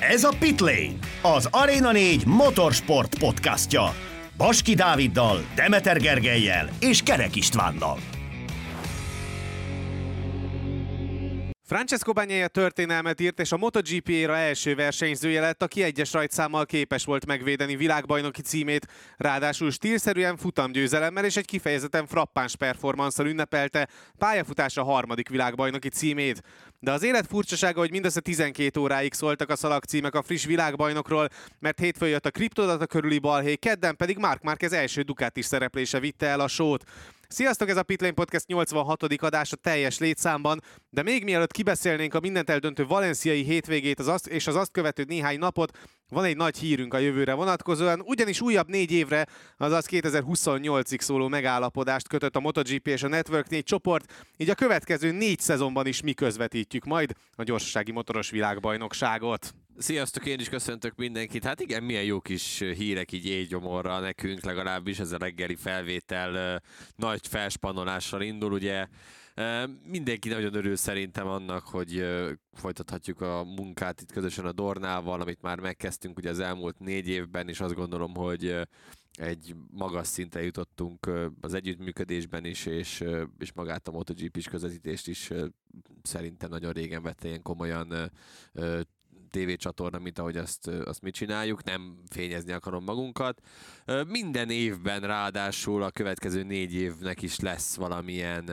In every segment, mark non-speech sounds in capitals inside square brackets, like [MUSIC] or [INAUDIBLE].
Ez a Pitlane, az Arena 4 motorsport podcastja. Baski Dáviddal, Demeter Gergelyel és Kerek Istvánnal. Francesco Bagnaia történelmet írt, és a MotoGP-ra első versenyzője lett, aki egyes rajtszámmal képes volt megvédeni világbajnoki címét, ráadásul stílszerűen futamgyőzelemmel és egy kifejezetten frappáns performanszal ünnepelte pályafutása harmadik világbajnoki címét. De az élet furcsasága, hogy mindössze 12 óráig szóltak a szalagcímek a friss világbajnokról, mert hétfőn jött a kriptodata körüli balhé, kedden pedig Mark Marquez első Ducati szereplése vitte el a sót. Sziasztok, ez a Pitlane Podcast 86. adása teljes létszámban, de még mielőtt kibeszélnénk a mindent eldöntő valenciai hétvégét az azt, és az azt követő néhány napot, van egy nagy hírünk a jövőre vonatkozóan, ugyanis újabb négy évre, azaz 2028-ig szóló megállapodást kötött a MotoGP és a Network 4 csoport, így a következő négy szezonban is mi közvetítjük majd a gyorsasági motoros világbajnokságot. Sziasztok, én is köszöntök mindenkit. Hát igen, milyen jó kis hírek így éjgyomorra nekünk, legalábbis ez a reggeli felvétel nagy felspanolással indul, ugye Mindenki nagyon örül szerintem annak, hogy folytathatjuk a munkát itt közösen a Dornával, amit már megkezdtünk ugye az elmúlt négy évben, és azt gondolom, hogy egy magas szintre jutottunk az együttműködésben is, és, és magát a MotoGP is közvetítést is szerintem nagyon régen vette ilyen komolyan tévécsatorna, mint ahogy azt, azt mi csináljuk, nem fényezni akarom magunkat. Minden évben ráadásul a következő négy évnek is lesz valamilyen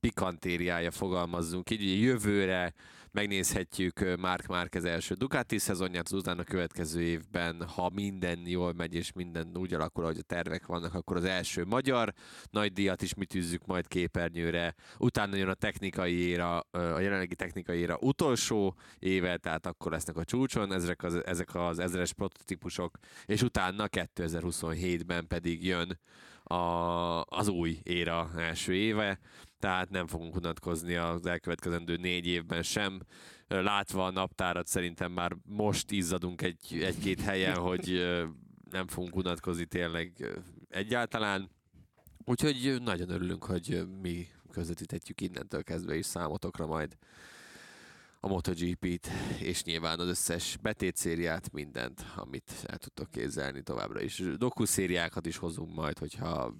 pikantériája, fogalmazzunk így, ugye jövőre megnézhetjük Mark Márquez első Ducati szezonját, az utána következő évben, ha minden jól megy és minden úgy alakul, ahogy a tervek vannak, akkor az első magyar nagy díjat is mi tűzzük majd képernyőre, utána jön a technikai éra, a jelenlegi technikai éra utolsó éve, tehát akkor lesznek a csúcson ezek az, ezek az ezres prototípusok, és utána 2027-ben pedig jön a, az új éra első éve, tehát nem fogunk unatkozni az elkövetkezendő négy évben sem. Látva a naptárat szerintem már most izzadunk egy, egy-két helyen, [LAUGHS] hogy nem fogunk unatkozni tényleg egyáltalán. Úgyhogy nagyon örülünk, hogy mi közvetítetjük innentől kezdve is számotokra majd a MotoGP-t, és nyilván az összes betétszériát, mindent, amit el tudtok kézzelni továbbra is. Dokuszériákat is hozunk majd, hogyha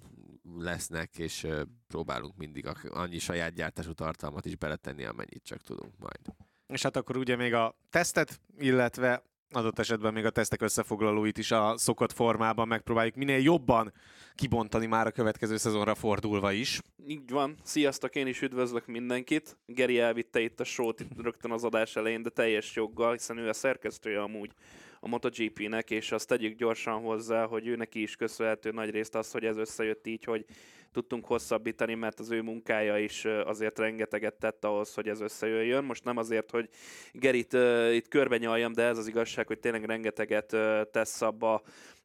lesznek, és próbálunk mindig annyi saját gyártású tartalmat is beletenni, amennyit csak tudunk majd. És hát akkor ugye még a tesztet, illetve adott esetben még a tesztek összefoglalóit is a szokott formában megpróbáljuk minél jobban kibontani már a következő szezonra fordulva is. Így van. Sziasztok, én is üdvözlök mindenkit. Geri elvitte itt a sót itt rögtön az adás elején, de teljes joggal, hiszen ő a szerkesztője amúgy a MotoGP-nek, és azt tegyük gyorsan hozzá, hogy ő neki is köszönhető nagy részt az, hogy ez összejött így, hogy tudtunk hosszabbítani, mert az ő munkája is azért rengeteget tett ahhoz, hogy ez összejöjjön. Most nem azért, hogy Gerit uh, itt körbe nyaljam, de ez az igazság, hogy tényleg rengeteget uh, tesz abba,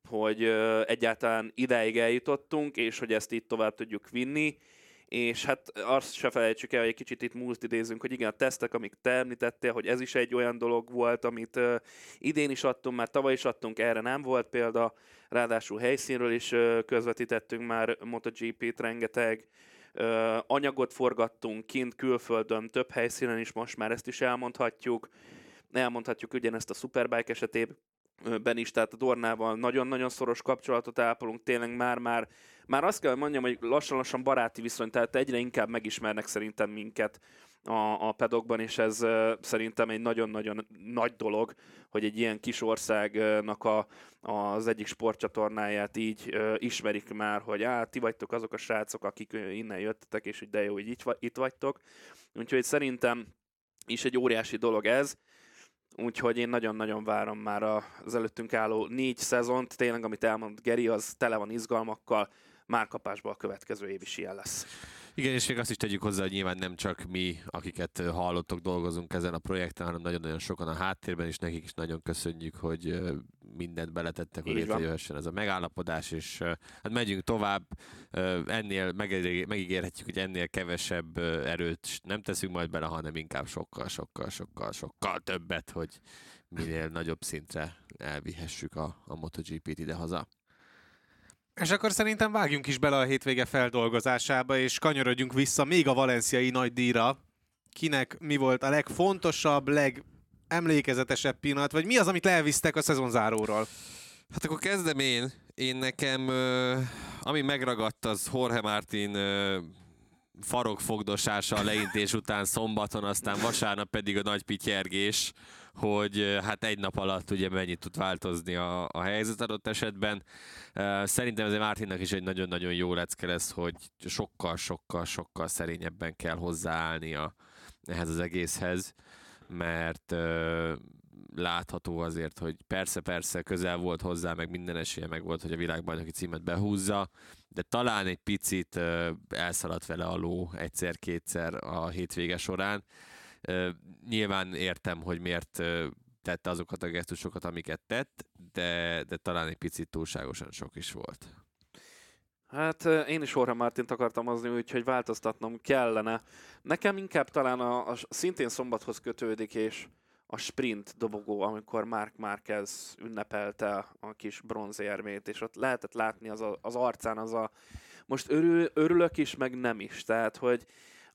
hogy uh, egyáltalán ideig eljutottunk, és hogy ezt itt tovább tudjuk vinni és hát azt se felejtsük el, hogy egy kicsit itt múlt idézünk, hogy igen, a tesztek, amik te említettél, hogy ez is egy olyan dolog volt, amit idén is adtunk, már tavaly is adtunk, erre nem volt példa, ráadásul helyszínről is közvetítettünk már MotoGP-t rengeteg, anyagot forgattunk kint, külföldön, több helyszínen is most már ezt is elmondhatjuk, elmondhatjuk ugyanezt a Superbike esetében, ben is, tehát a Dornával nagyon-nagyon szoros kapcsolatot ápolunk, tényleg már-már már azt kell mondjam, hogy lassan-lassan baráti viszony, tehát egyre inkább megismernek szerintem minket a, a pedokban, és ez uh, szerintem egy nagyon-nagyon nagy dolog, hogy egy ilyen kis országnak a, az egyik sportcsatornáját így uh, ismerik már, hogy á, ti vagytok azok a srácok, akik innen jöttetek, és hogy de jó, hogy itt, itt vagytok. Úgyhogy szerintem is egy óriási dolog ez, úgyhogy én nagyon-nagyon várom már az előttünk álló négy szezont, tényleg, amit elmond Geri, az tele van izgalmakkal, márkapásban a következő év is ilyen lesz. Igen, és még azt is tegyük hozzá, hogy nyilván nem csak mi, akiket hallottok, dolgozunk ezen a projekten, hanem nagyon-nagyon sokan a háttérben, és nekik is nagyon köszönjük, hogy mindent beletettek, hogy létrejöhessen ez a megállapodás, és hát megyünk tovább, ennél megígérhetjük, hogy ennél kevesebb erőt nem teszünk majd bele, hanem inkább sokkal, sokkal, sokkal, sokkal többet, hogy minél nagyobb szintre elvihessük a, a MotoGP-t ide-haza. És akkor szerintem vágjunk is bele a hétvége feldolgozásába, és kanyarodjunk vissza még a valenciai nagy díjra. Kinek mi volt a legfontosabb, leg legemlékezetesebb pillanat, vagy mi az, amit leelvisztek a szezonzáróról? Hát akkor kezdem én. Én nekem, ami megragadt, az Jorge Martin farokfogdosása a leintés után szombaton, aztán vasárnap pedig a nagy pityergés, hogy hát egy nap alatt ugye mennyit tud változni a, a helyzet adott esetben. Szerintem azért Martinnak is egy nagyon-nagyon jó lecke lesz, hogy sokkal-sokkal-sokkal szerényebben kell hozzáállnia ehhez az egészhez, mert látható azért, hogy persze-persze közel volt hozzá, meg minden esélye meg volt, hogy a világbajnoki címet behúzza, de talán egy picit elszaladt vele a ló egyszer-kétszer a hétvége során. Nyilván értem, hogy miért tette azokat a gesztusokat, amiket tett, de, de talán egy picit túlságosan sok is volt. Hát én is Jorge Martint akartam hozni, úgyhogy változtatnom kellene. Nekem inkább talán a, a szintén szombathoz kötődik, és a sprint dobogó, amikor Mark Marquez ünnepelte a kis bronzérmét, és ott lehetett látni az, a, az arcán az a... Most örül, örülök is, meg nem is. Tehát, hogy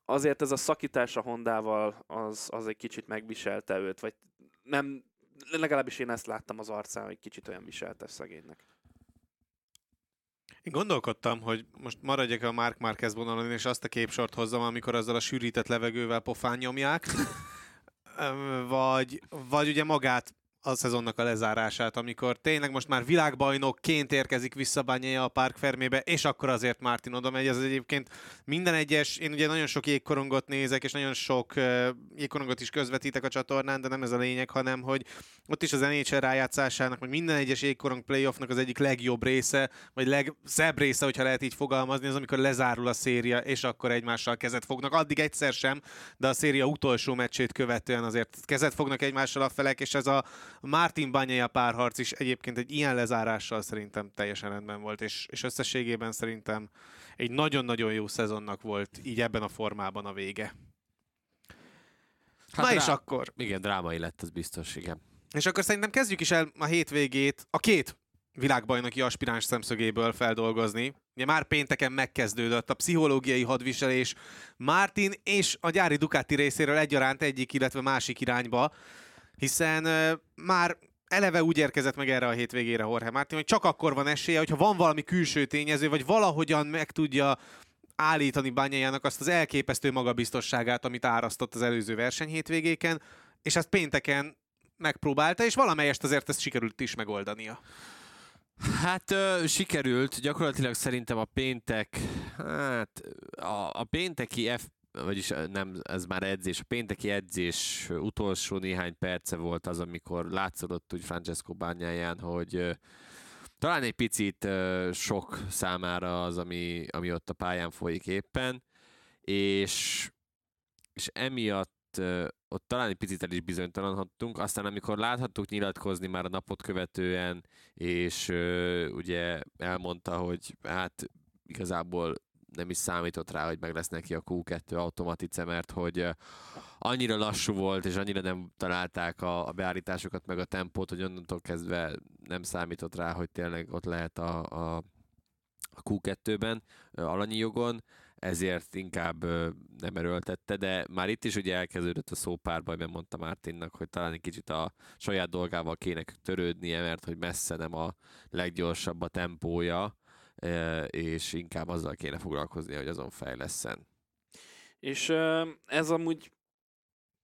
azért ez a szakítás a Hondával az, az egy kicsit megviselte őt, vagy nem, legalábbis én ezt láttam az arcán, hogy kicsit olyan viselte szegénynek. Én gondolkodtam, hogy most maradjak a Mark Marquez vonalon, és azt a képsort hozzam, amikor azzal a sűrített levegővel pofán nyomják, [LAUGHS] vagy, vagy ugye magát a szezonnak a lezárását, amikor tényleg most már világbajnokként érkezik vissza Bányája a Park Fermébe, és akkor azért Martin oda megy. Ez egyébként minden egyes, én ugye nagyon sok jégkorongot nézek, és nagyon sok uh, jégkorongot is közvetítek a csatornán, de nem ez a lényeg, hanem hogy ott is az NHL rájátszásának, vagy minden egyes jégkorong playoffnak az egyik legjobb része, vagy legszebb része, hogyha lehet így fogalmazni, az amikor lezárul a széria, és akkor egymással kezet fognak. Addig egyszer sem, de a széria utolsó meccsét követően azért kezet fognak egymással a felek, és ez a Martin Banyaja párharc is egyébként egy ilyen lezárással szerintem teljesen rendben volt, és, és összességében szerintem egy nagyon-nagyon jó szezonnak volt így ebben a formában a vége. Hát Na és akkor... Igen, drámai lett, az biztos, igen. És akkor szerintem kezdjük is el a hétvégét a két világbajnoki aspiráns szemszögéből feldolgozni. Ugye már pénteken megkezdődött a pszichológiai hadviselés Martin és a gyári Ducati részéről egyaránt egyik, illetve másik irányba, hiszen már eleve úgy érkezett meg erre a hétvégére Jorge Martin, hogy csak akkor van esélye, hogyha van valami külső tényező, vagy valahogyan meg tudja állítani bányájának azt az elképesztő magabiztosságát, amit árasztott az előző verseny hétvégéken, és ezt pénteken megpróbálta, és valamelyest azért ezt sikerült is megoldania. Hát ö, sikerült, gyakorlatilag szerintem a péntek, hát a, a pénteki F, vagyis nem, ez már edzés, a pénteki edzés utolsó néhány perce volt az, amikor látszódott úgy Francesco bányáján, hogy talán egy picit sok számára az, ami, ami ott a pályán folyik éppen, és, és emiatt ott, talán egy picit el is bizonytalanhattunk, aztán amikor láthattuk nyilatkozni már a napot követően, és ugye elmondta, hogy hát igazából nem is számított rá, hogy meg lesz neki a Q2 automatice, mert hogy annyira lassú volt, és annyira nem találták a, a beállításokat, meg a tempót, hogy onnantól kezdve nem számított rá, hogy tényleg ott lehet a, a, a Q2-ben, alanyi jogon, ezért inkább nem erőltette, de már itt is ugye elkezdődött a szópárbaj, mert mondta Mártinnak, hogy talán egy kicsit a saját dolgával kéne törődnie, mert hogy messze nem a leggyorsabb a tempója, és inkább azzal kéne foglalkozni, hogy azon fejleszen. És ez amúgy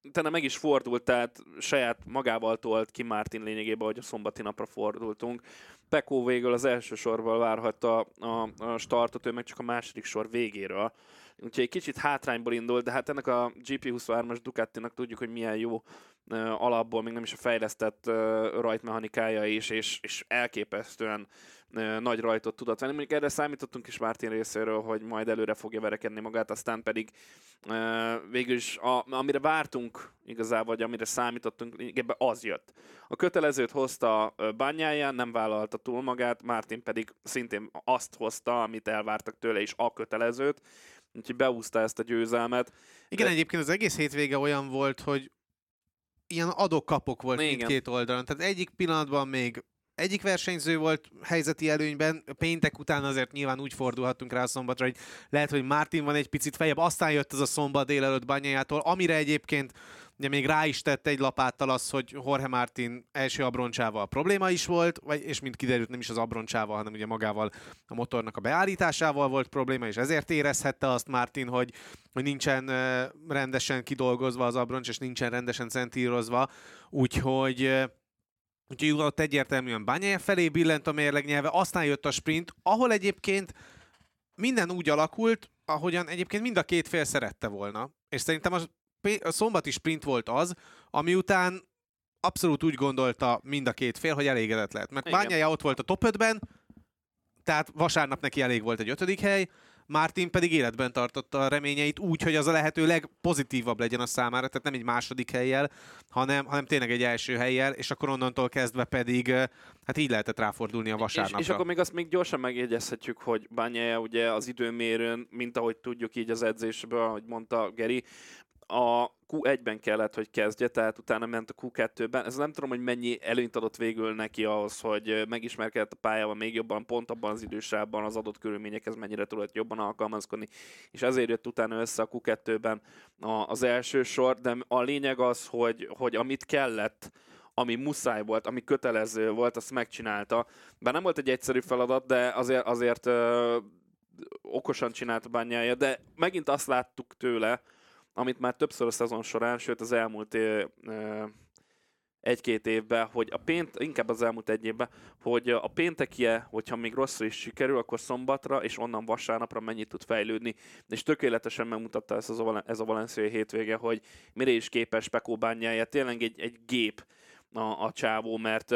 utána meg is fordult, tehát saját magával tolt ki Martin lényegében, hogy a szombati napra fordultunk. Pekó végül az első sorban várhatta a, a startot, ő meg csak a második sor végéről. Úgyhogy egy kicsit hátrányból indult, de hát ennek a GP23-as Ducatinak tudjuk, hogy milyen jó alapból, még nem is a fejlesztett rajtmechanikája is, és, és elképesztően nagy rajtot tudott venni. Mondjuk erre számítottunk is Martin részéről, hogy majd előre fogja verekedni magát, aztán pedig végül is, a, amire vártunk igazából, vagy amire számítottunk, ebbe az jött. A kötelezőt hozta bányáján, nem vállalta túl magát, Martin pedig szintén azt hozta, amit elvártak tőle, és a kötelezőt, úgyhogy beúzta ezt a győzelmet. Igen, De... egyébként az egész hétvége olyan volt, hogy ilyen adok-kapok volt mindkét oldalon. Tehát egyik pillanatban még egyik versenyző volt helyzeti előnyben, péntek után azért nyilván úgy fordulhattunk rá a szombatra, hogy lehet, hogy Martin van egy picit fejebb, aztán jött az a szombat délelőtt bányájától, amire egyébként Ugye még rá is tett egy lapáttal az, hogy Jorge Martin első abroncsával probléma is volt, vagy, és mint kiderült nem is az abroncsával, hanem ugye magával a motornak a beállításával volt probléma, és ezért érezhette azt Martin, hogy, hogy nincsen rendesen kidolgozva az abroncs, és nincsen rendesen centírozva, úgyhogy Úgyhogy ott egyértelműen Bányája felé billent a mérleg nyelve, aztán jött a sprint, ahol egyébként minden úgy alakult, ahogyan egyébként mind a két fél szerette volna. És szerintem a, a szombati sprint volt az, ami után abszolút úgy gondolta mind a két fél, hogy elégedett lett. Mert Bányája ott volt a top 5-ben, tehát vasárnap neki elég volt egy ötödik hely, Martin pedig életben tartotta a reményeit úgy, hogy az a lehető legpozitívabb legyen a számára, tehát nem egy második helyjel, hanem, hanem tényleg egy első helyjel, és akkor onnantól kezdve pedig hát így lehetett ráfordulni a vasárnapra. És, és akkor még azt még gyorsan megjegyezhetjük, hogy Bányája ugye az időmérőn, mint ahogy tudjuk így az edzésből, ahogy mondta Geri, a Q1-ben kellett, hogy kezdje, tehát utána ment a Q2-ben. Ez nem tudom, hogy mennyi előnyt adott végül neki ahhoz, hogy megismerkedett a pályával még jobban, pont abban az idősában az adott körülményekhez mennyire tudott jobban alkalmazkodni, és ezért jött utána össze a Q2-ben az első sor, de a lényeg az, hogy, hogy amit kellett, ami muszáj volt, ami kötelező volt, azt megcsinálta. Bár nem volt egy egyszerű feladat, de azért, azért ö, okosan csinálta bányája, de megint azt láttuk tőle, amit már többször a szezon során, sőt az elmúlt egy-két évben, hogy a pént, inkább az elmúlt egy évben, hogy a péntekie, hogyha még rosszul is sikerül, akkor szombatra és onnan vasárnapra mennyit tud fejlődni, és tökéletesen megmutatta ezt az a, ez a valenciai hétvége, hogy mire is képes Pekó bányája, tényleg egy, egy gép a, a csávó, mert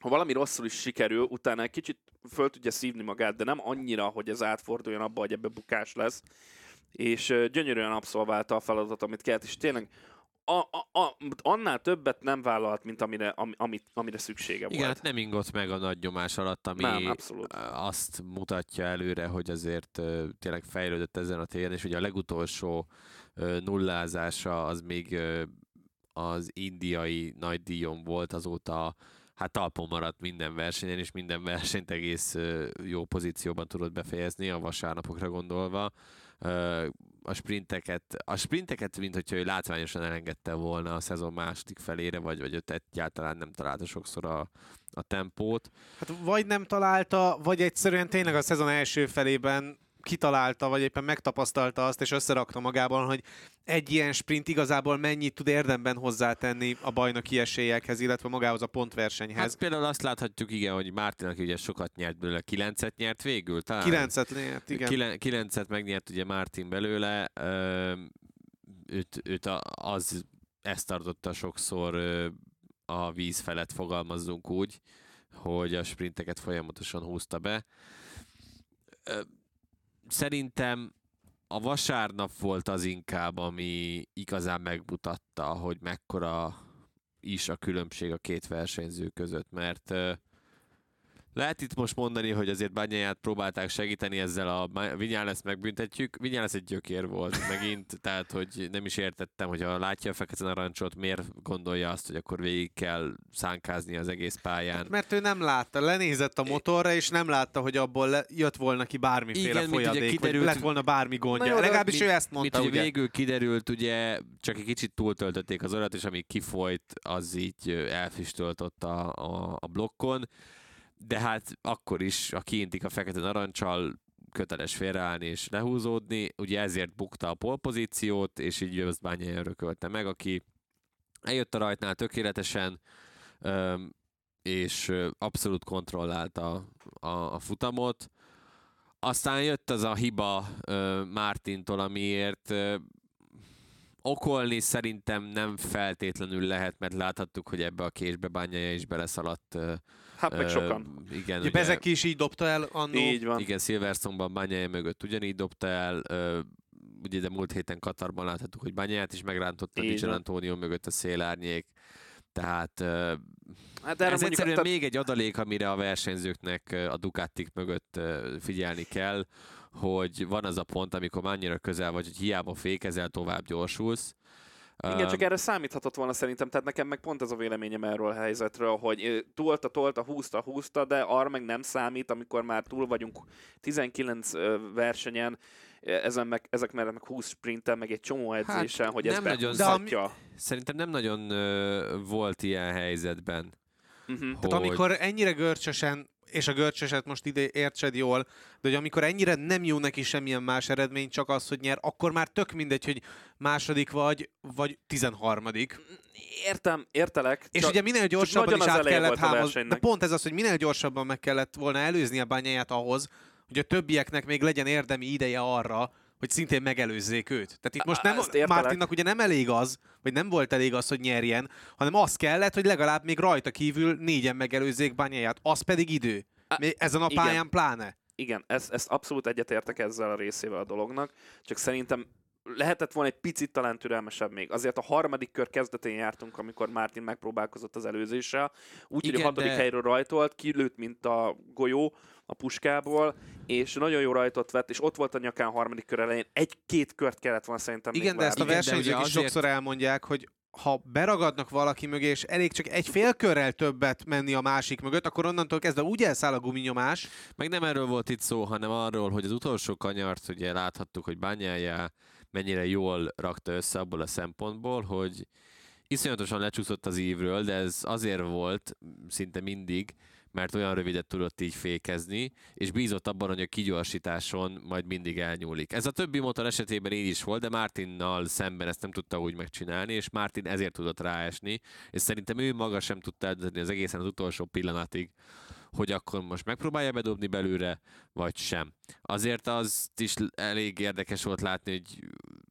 ha valami rosszul is sikerül, utána egy kicsit föl tudja szívni magát, de nem annyira, hogy ez átforduljon abba, hogy ebbe bukás lesz, és gyönyörűen abszolválta a feladatot, amit kellett, és tényleg a, a, a, annál többet nem vállalt, mint amire, am, amit, amire szüksége Igen, volt. Hát nem ingott meg a nagy nyomás alatt, ami nem, abszolút. azt mutatja előre, hogy azért uh, tényleg fejlődött ezen a téren, és ugye a legutolsó uh, nullázása az még uh, az indiai nagy díjon volt, azóta hát talpon maradt minden versenyen, és minden versenyt egész jó pozícióban tudott befejezni, a vasárnapokra gondolva a sprinteket, a sprinteket, mint hogyha ő látványosan elengedte volna a szezon második felére, vagy, vagy őt egyáltalán nem találta sokszor a, a tempót. Hát vagy nem találta, vagy egyszerűen tényleg a szezon első felében kitalálta, vagy éppen megtapasztalta azt, és összerakta magában, hogy egy ilyen sprint igazából mennyit tud érdemben hozzátenni a bajnoki esélyekhez, illetve magához a pontversenyhez. Hát például azt láthatjuk, igen, hogy Mártinak ugye sokat nyert belőle, kilencet nyert végül talán? Kilencet nyert, igen. Kilen, kilencet megnyert ugye Mártin belőle, őt, őt az ezt tartotta sokszor a víz felett fogalmazzunk úgy, hogy a sprinteket folyamatosan húzta be szerintem a vasárnap volt az inkább, ami igazán megmutatta, hogy mekkora is a különbség a két versenyző között, mert lehet itt most mondani, hogy azért Bányáját próbálták segíteni ezzel a Vinyálesz megbüntetjük. Vinyálesz egy gyökér volt megint, [LAUGHS] tehát hogy nem is értettem, hogy ha látja a fekete narancsot, miért gondolja azt, hogy akkor végig kell szánkázni az egész pályán. Hát mert ő nem látta, lenézett a motorra, és nem látta, hogy abból le, jött volna ki bármiféle Igen, folyadék, kiderült, vagy lett volna bármi gondja. Jó, Legalábbis ő ezt mondta, mint, ugye. végül kiderült, ugye csak egy kicsit túltöltötték az orat, és ami kifolyt, az így elfüstölt ott a, a, a blokkon de hát akkor is, a kiintik a fekete narancsal, köteles félreállni és lehúzódni, ugye ezért bukta a polpozíciót, és így Bányai örökölte meg, aki eljött a rajtnál tökéletesen, és abszolút kontrollálta a, a futamot. Aztán jött az a hiba Mártintól, amiért okolni szerintem nem feltétlenül lehet, mert láthattuk, hogy ebbe a késbe bányája is beleszaladt Hát meg sokan. Uh, igen, ugye, Bezek is így dobta el annó. Így van. Igen, Silverstone-ban Bányája mögött ugyanígy dobta el. Uh, ugye de múlt héten Katarban láthattuk, hogy Bányáját is megrántotta Dijan Antonio mögött a szélárnyék. Tehát hát ez egyszerűen a... még egy adalék, amire a versenyzőknek a Ducatik mögött figyelni kell, hogy van az a pont, amikor annyira közel vagy, hogy hiába fékezel, tovább gyorsulsz, igen, csak erre számíthatott volna szerintem, tehát nekem meg pont ez a véleményem erről a helyzetről, hogy tolta, tolta, húzta, húzta, de arra meg nem számít, amikor már túl vagyunk 19 versenyen, ezen meg, ezek mellett meg 20 sprinten, meg egy csomó edzésen, hát, hogy ez nem nagyon- behúzhatja. Szerintem nem nagyon ö, volt ilyen helyzetben. Uh-huh. Tehát hogy- amikor ennyire görcsösen, és a görcsöset most ide értsed jól, de hogy amikor ennyire nem jó neki semmilyen más eredmény, csak az, hogy nyer, akkor már tök mindegy, hogy második vagy, vagy tizenharmadik. Értem, értelek. És csak- ugye minél gyorsabban is át kellett hámozni. De pont ez az, hogy minél gyorsabban meg kellett volna előzni a bányáját ahhoz, hogy a többieknek még legyen érdemi ideje arra, hogy szintén megelőzzék őt. Tehát itt most nem. Martinnak ugye nem elég az, vagy nem volt elég az, hogy nyerjen, hanem az kellett, hogy legalább még rajta kívül négyen megelőzzék bányáját. Az pedig idő. Még ezen a igen. pályán pláne. Igen, ezt, ezt abszolút egyetértek ezzel a részével a dolognak, csak szerintem lehetett volna egy picit talán türelmesebb még. Azért a harmadik kör kezdetén jártunk, amikor Martin megpróbálkozott az előzéssel. Úgy, hogy a Igen, hatodik de- helyről rajtolt, kilőtt, mint a golyó a puskából, és nagyon jó rajtot vett, és ott volt a nyakán a harmadik kör elején. Egy-két kört kellett volna szerintem Igen, még de ezt a versenyzők is azért- sokszor elmondják, hogy ha beragadnak valaki mögé, és elég csak egy fél körrel többet menni a másik mögött, akkor onnantól kezdve úgy elszáll a guminyomás, Meg nem erről volt itt szó, hanem arról, hogy az utolsó kanyart ugye láthattuk, hogy Bányájá mennyire jól rakta össze abból a szempontból, hogy iszonyatosan lecsúszott az ívről, de ez azért volt szinte mindig, mert olyan rövidet tudott így fékezni, és bízott abban, hogy a kigyorsításon majd mindig elnyúlik. Ez a többi motor esetében így is volt, de Martinnal szemben ezt nem tudta úgy megcsinálni, és Martin ezért tudott ráesni, és szerintem ő maga sem tudta eldönteni az egészen az utolsó pillanatig, hogy akkor most megpróbálja bedobni belőle, vagy sem. Azért az is elég érdekes volt látni, hogy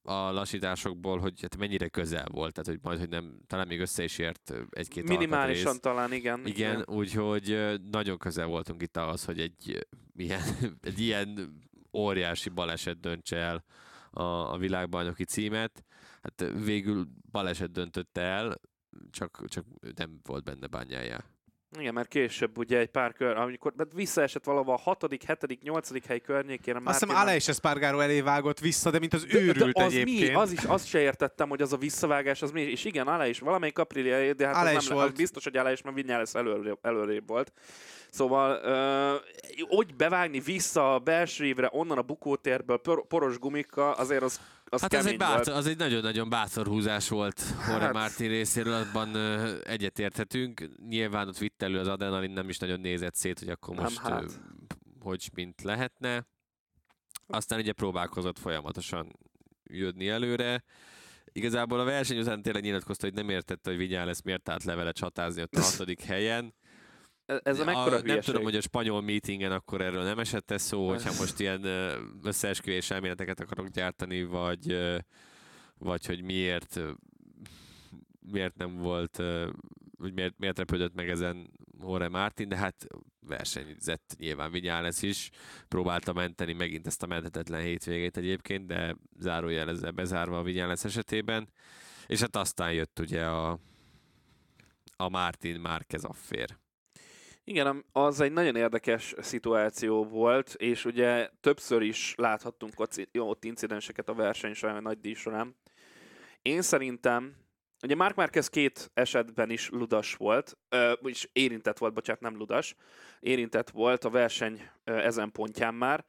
a lassításokból, hogy hát mennyire közel volt, tehát hogy majd, hogy nem, talán még össze is ért egy-két Minimálisan alkatrész. talán, igen. Igen, úgyhogy nagyon közel voltunk itt ahhoz, hogy egy ilyen, [LAUGHS] egy ilyen óriási baleset döntse el a, a világbajnoki címet. Hát végül baleset döntötte el, csak, csak nem volt benne bányája. Igen, mert később ugye egy pár kör, amikor hát visszaesett valahol a hatodik, hetedik, nyolcadik hely környékére. Azt hiszem és Espargaro elé vágott vissza, de mint az De- őrült de az egyébként. Mi? Az is, azt se értettem, hogy az a visszavágás, az mi? És igen, Ale is, valamelyik Aprilia, de hát az, nem, volt. az biztos, hogy Ale is, mert Vinyales előrébb, előrébb volt. Szóval, ö, hogy bevágni vissza a belső évre, onnan a bukótérből por, poros gumikkal, azért az, az Hát ez egy, bátor, az egy nagyon-nagyon bátor húzás volt Jorge Hát- Martin részéről, abban egyetérthetünk. Nyilván ott vitt elő az adrenalin, nem is nagyon nézett szét, hogy akkor Nem, most hát. hogy mint lehetne. Aztán ugye próbálkozott folyamatosan jönni előre. Igazából a verseny után tényleg nyilatkozta, hogy nem értette, hogy Vinyales miért állt levele csatázni ott a [LAUGHS] hatodik helyen. Ez- Ez a mekkora nem hülyeség. tudom, hogy a spanyol meetingen akkor erről nem esett -e szó, hogyha most ilyen összeesküvés elméleteket akarok gyártani, vagy, vagy hogy miért miért nem volt, hogy miért, miért repődött meg ezen Jorge Martin, de hát versenyzett nyilván Vinyales is, próbálta menteni megint ezt a menthetetlen hétvégét egyébként, de zárójel ezzel bezárva a Vinyales esetében, és hát aztán jött ugye a, a Martin Márquez affér. Igen, az egy nagyon érdekes szituáció volt, és ugye többször is láthattunk ott, incidenseket a verseny során, nagy díj során. Én szerintem, ugye Mark Marquez két esetben is ludas volt, és érintett volt, bocsánat, nem ludas, érintett volt a verseny ezen pontján már.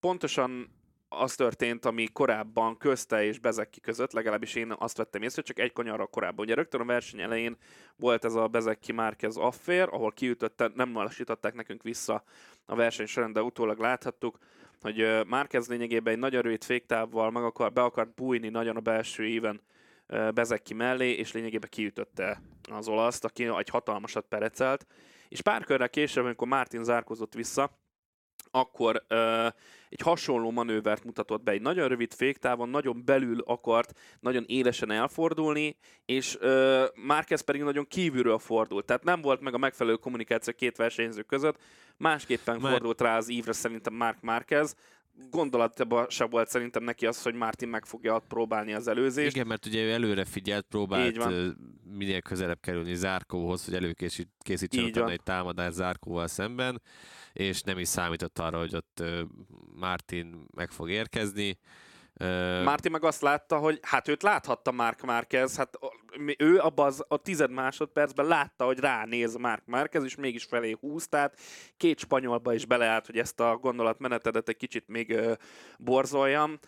Pontosan az történt, ami korábban közte és Bezeki között, legalábbis én azt vettem észre, csak egy kanyarra korábban. Ugye rögtön a verseny elején volt ez a Bezeki Márquez affér, ahol kiütötte, nem lassították nekünk vissza a verseny során, de utólag láthattuk, hogy ö, Márquez lényegében egy nagyon rövid féktávval meg akar, be akart bújni nagyon a belső éven Bezeki mellé, és lényegében kiütötte az olaszt, aki egy hatalmasat perecelt. És pár körrel később, amikor Martin zárkozott vissza, akkor ö, egy hasonló manővert mutatott be, egy nagyon rövid féktávon, nagyon belül akart nagyon élesen elfordulni, és ö, Márquez pedig nagyon kívülről fordult. Tehát nem volt meg a megfelelő kommunikáció két versenyző között, másképpen Már- fordult rá az ívre szerintem Mark Márquez. Gondolatban se volt szerintem neki az, hogy Martin meg fogja próbálni az előzést. Igen, mert ugye ő előre figyelt, próbált minél közelebb kerülni Zárkóhoz, hogy előkészítsen utána egy támadást Zárkóval szemben, és nem is számított arra, hogy ott Martin meg fog érkezni. Márti meg azt látta, hogy hát őt láthatta Mark Márquez, hát ő abban az, a tized másodpercben látta, hogy ránéz Mark Márquez, és mégis felé húz, tehát két spanyolba is beleállt, hogy ezt a gondolatmenetedet egy kicsit még borzoljam.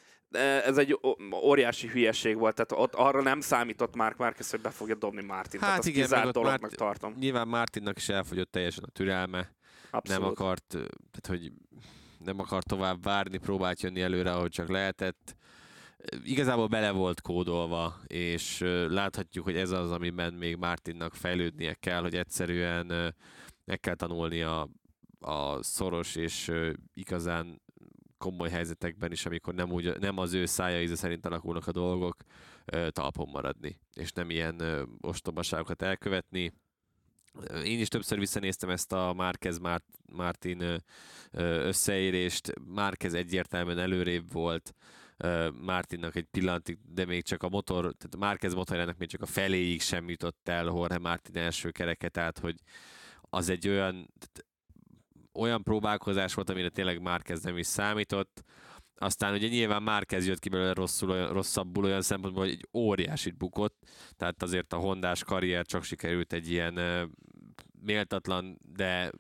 Ez egy óriási hülyeség volt, tehát ott arra nem számított Mark Márquez, hogy be fogja dobni Mártin. Hát tehát igen, kizárt dolognak Márti- tartom. nyilván Martinnak is elfogyott teljesen a türelme, Abszolút. nem akart, tehát hogy nem akart tovább várni, próbált jönni előre, ahogy csak lehetett. Igazából bele volt kódolva, és láthatjuk, hogy ez az, amiben még Martinnak fejlődnie kell, hogy egyszerűen meg kell tanulnia a szoros és igazán komoly helyzetekben is, amikor nem, úgy, nem az ő szája íze szerint alakulnak a dolgok, talpon maradni, és nem ilyen ostobaságokat elkövetni. Én is többször visszanéztem ezt a Mart- Martin összeérést. Márquez egyértelműen előrébb volt, Martinnak egy pillanatig, de még csak a motor, tehát Márquez motorjának még csak a feléig sem jutott el Jorge Martin első kereke, tehát hogy az egy olyan, olyan próbálkozás volt, amire tényleg Márquez nem is számított. Aztán ugye nyilván Márquez jött ki belőle rosszul, olyan, rosszabbul olyan szempontból, hogy egy óriásit bukott, tehát azért a hondás karrier csak sikerült egy ilyen méltatlan, de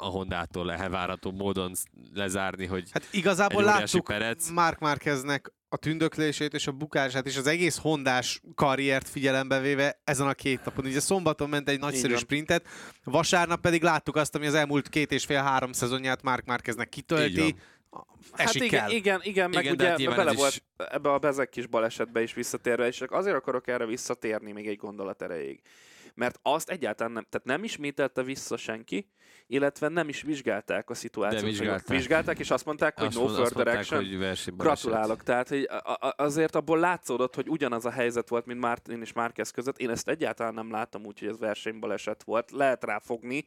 a Hondától elvárható módon sz- lezárni, hogy Hát igazából láttuk perec. Mark Márqueznek a tündöklését és a bukását, és az egész hondás karriert figyelembe véve ezen a két napon. Ugye szombaton ment egy nagyszerű van. sprintet, vasárnap pedig láttuk azt, ami az elmúlt két és fél-három szezonját Mark Márqueznek Így kitölti. Hát igen, igen, igen, meg Igen, ugye hát bele volt is- ebbe a bezek kis balesetbe is visszatérve, és csak azért akarok erre visszatérni még egy gondolat erejéig. Mert azt egyáltalán nem, tehát nem ismételte vissza senki, illetve nem is vizsgálták a szituációt. De vizsgálták. Vizsgálták, és azt mondták, hogy azt, no further action. hogy. Gratulálok. Tehát hogy azért abból látszódott, hogy ugyanaz a helyzet volt, mint Martin és Márquez között. Én ezt egyáltalán nem látom úgy, hogy ez versenybaleset volt. Lehet rá fogni,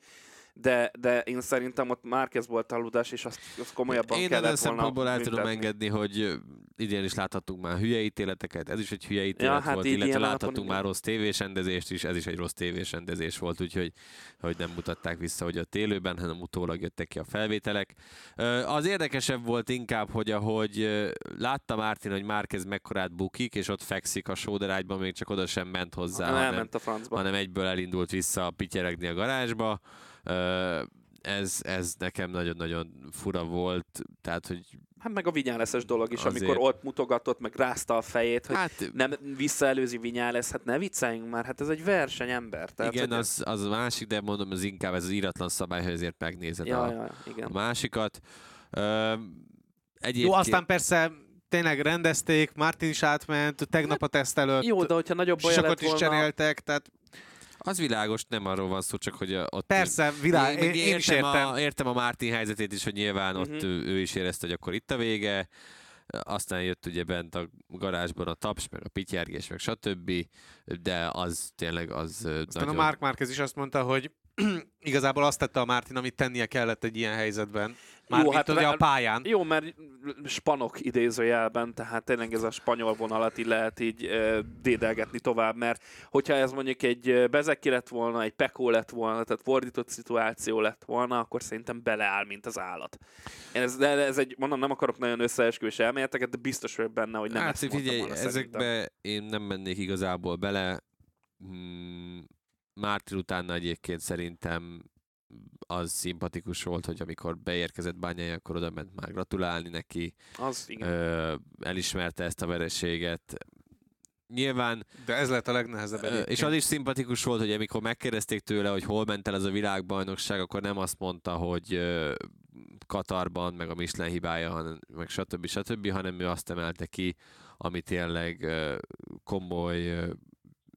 de, de én szerintem ott Márquez volt aludás, és azt, azt komolyabban Én kellett volna szempontból el tudom engedni, hogy idén is láthattunk már hülye ítéleteket, ez is egy hülye ítélet hát volt, illetve láthattunk már rossz tévésrendezést is, ez is egy rossz tévésrendezés volt, úgyhogy hogy nem mutatták vissza, hogy a élőben, hanem utólag jöttek ki a felvételek. Az érdekesebb volt inkább, hogy ahogy látta Mártin, hogy Márquez mekkorát bukik, és ott fekszik a sóderágyban, még csak oda sem ment hozzá, Nem, hanem, elment a francba. hanem egyből elindult vissza pityeregni a garázsba. Ez, ez nekem nagyon-nagyon fura volt, tehát, hogy Hát meg a Vinyáleszes dolog is, Azért. amikor ott mutogatott, meg rázta a fejét, hogy hát nem visszaelőzi Vinyálesz, hát ne vicceljünk már, hát ez egy versenyember. Tehát, igen, hogy az, az a másik, de mondom, az inkább ez az íratlan szabály, hogy ezért megnézed Ja, a, ja, a igen. másikat. Ö, egyébként, Jó, aztán persze tényleg rendezték, Martin is átment, tegnap a teszt előtt, Jó, de hogyha nagyobb sisakot lett is volna, cseréltek, tehát az világos, nem arról van szó, csak hogy ott... persze, világ, én, meg én is értem. A, értem a Mártin helyzetét is, hogy nyilván ott Mhm. ő, ő is érezte, hogy akkor itt a vége. Aztán jött ugye bent a garázsban a taps, meg a pityergés, meg stb. De az tényleg az Aztán nagyon... a Mark Márquez is azt mondta, hogy igazából azt tette a Martin, amit tennie kellett egy ilyen helyzetben. Mármint hát ugye a pályán. Jó, mert spanok idézőjelben, tehát tényleg ez a spanyol vonalat így lehet így ö, dédelgetni tovább, mert hogyha ez mondjuk egy Bezeki lett volna, egy Pekó lett volna, tehát fordított szituáció lett volna, akkor szerintem beleáll, mint az állat. Én ez, de ez egy, mondom, nem akarok nagyon összeesküvés elméleteket, de biztos vagyok benne, hogy nem hát ezt figyelj, volna, szerintem. ezekbe én nem mennék igazából bele. Hmm, Mártin utána egyébként szerintem az szimpatikus volt, hogy amikor beérkezett bányája, akkor oda ment már gratulálni neki, Az, igen. ö, elismerte ezt a vereséget. Nyilván, De ez lett a legnehezebb egyébként. és az is szimpatikus volt, hogy amikor megkérdezték tőle, hogy hol ment el ez a világbajnokság, akkor nem azt mondta, hogy ö, Katarban, meg a Michelin hibája, hanem, meg stb. stb., hanem ő azt emelte ki, ami tényleg ö, komoly ö,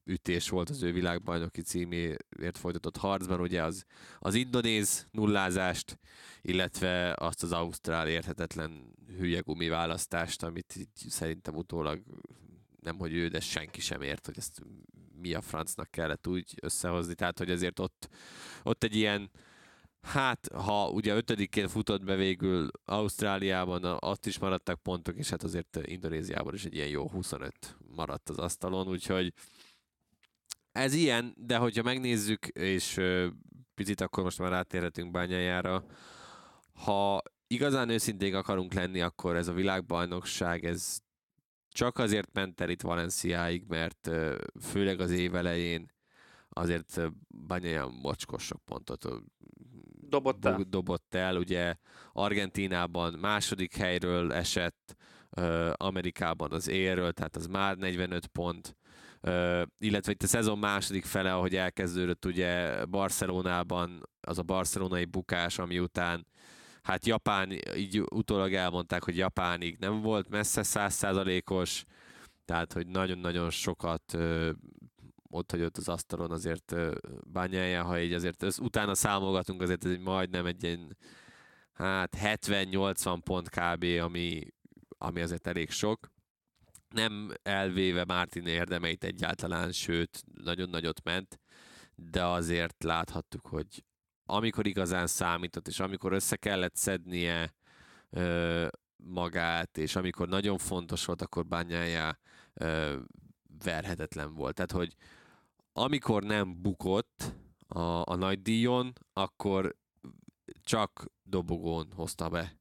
ütés volt az ő világbajnoki címéért folytatott harcban, ugye az, az indonéz nullázást, illetve azt az ausztrál érthetetlen hülye gumi választást, amit szerintem utólag nem, hogy ő, de senki sem ért, hogy ezt mi a francnak kellett úgy összehozni. Tehát, hogy azért ott, ott egy ilyen, hát ha ugye ötödikén futott be végül Ausztráliában, ott is maradtak pontok, és hát azért Indonéziában is egy ilyen jó 25 maradt az asztalon, úgyhogy ez ilyen, de hogyha megnézzük, és picit akkor most már rátérhetünk bányájára, ha igazán őszinték akarunk lenni, akkor ez a világbajnokság, ez csak azért ment el itt Valenciáig, mert főleg az év elején azért Banyaya mocskos sok pontot dobott el. dobott el. Ugye Argentínában második helyről esett, Amerikában az élről, tehát az már 45 pont, illetve itt a szezon második fele, ahogy elkezdődött ugye Barcelonában, az a barcelonai bukás, ami után hát Japán, így utólag elmondták, hogy Japánig nem volt messze százszázalékos, tehát hogy nagyon-nagyon sokat ott hagyott az asztalon azért bányája, ha így azért az, utána számolgatunk, azért ez egy majdnem egy ilyen hát 70-80 pont kb, ami, ami azért elég sok. Nem elvéve Mártin érdemeit egyáltalán, sőt, nagyon nagyot ment, de azért láthattuk, hogy amikor igazán számított, és amikor össze kellett szednie ö, magát, és amikor nagyon fontos volt, akkor bányája ö, verhetetlen volt. Tehát, hogy amikor nem bukott a, a nagy díjon, akkor csak dobogón hozta be.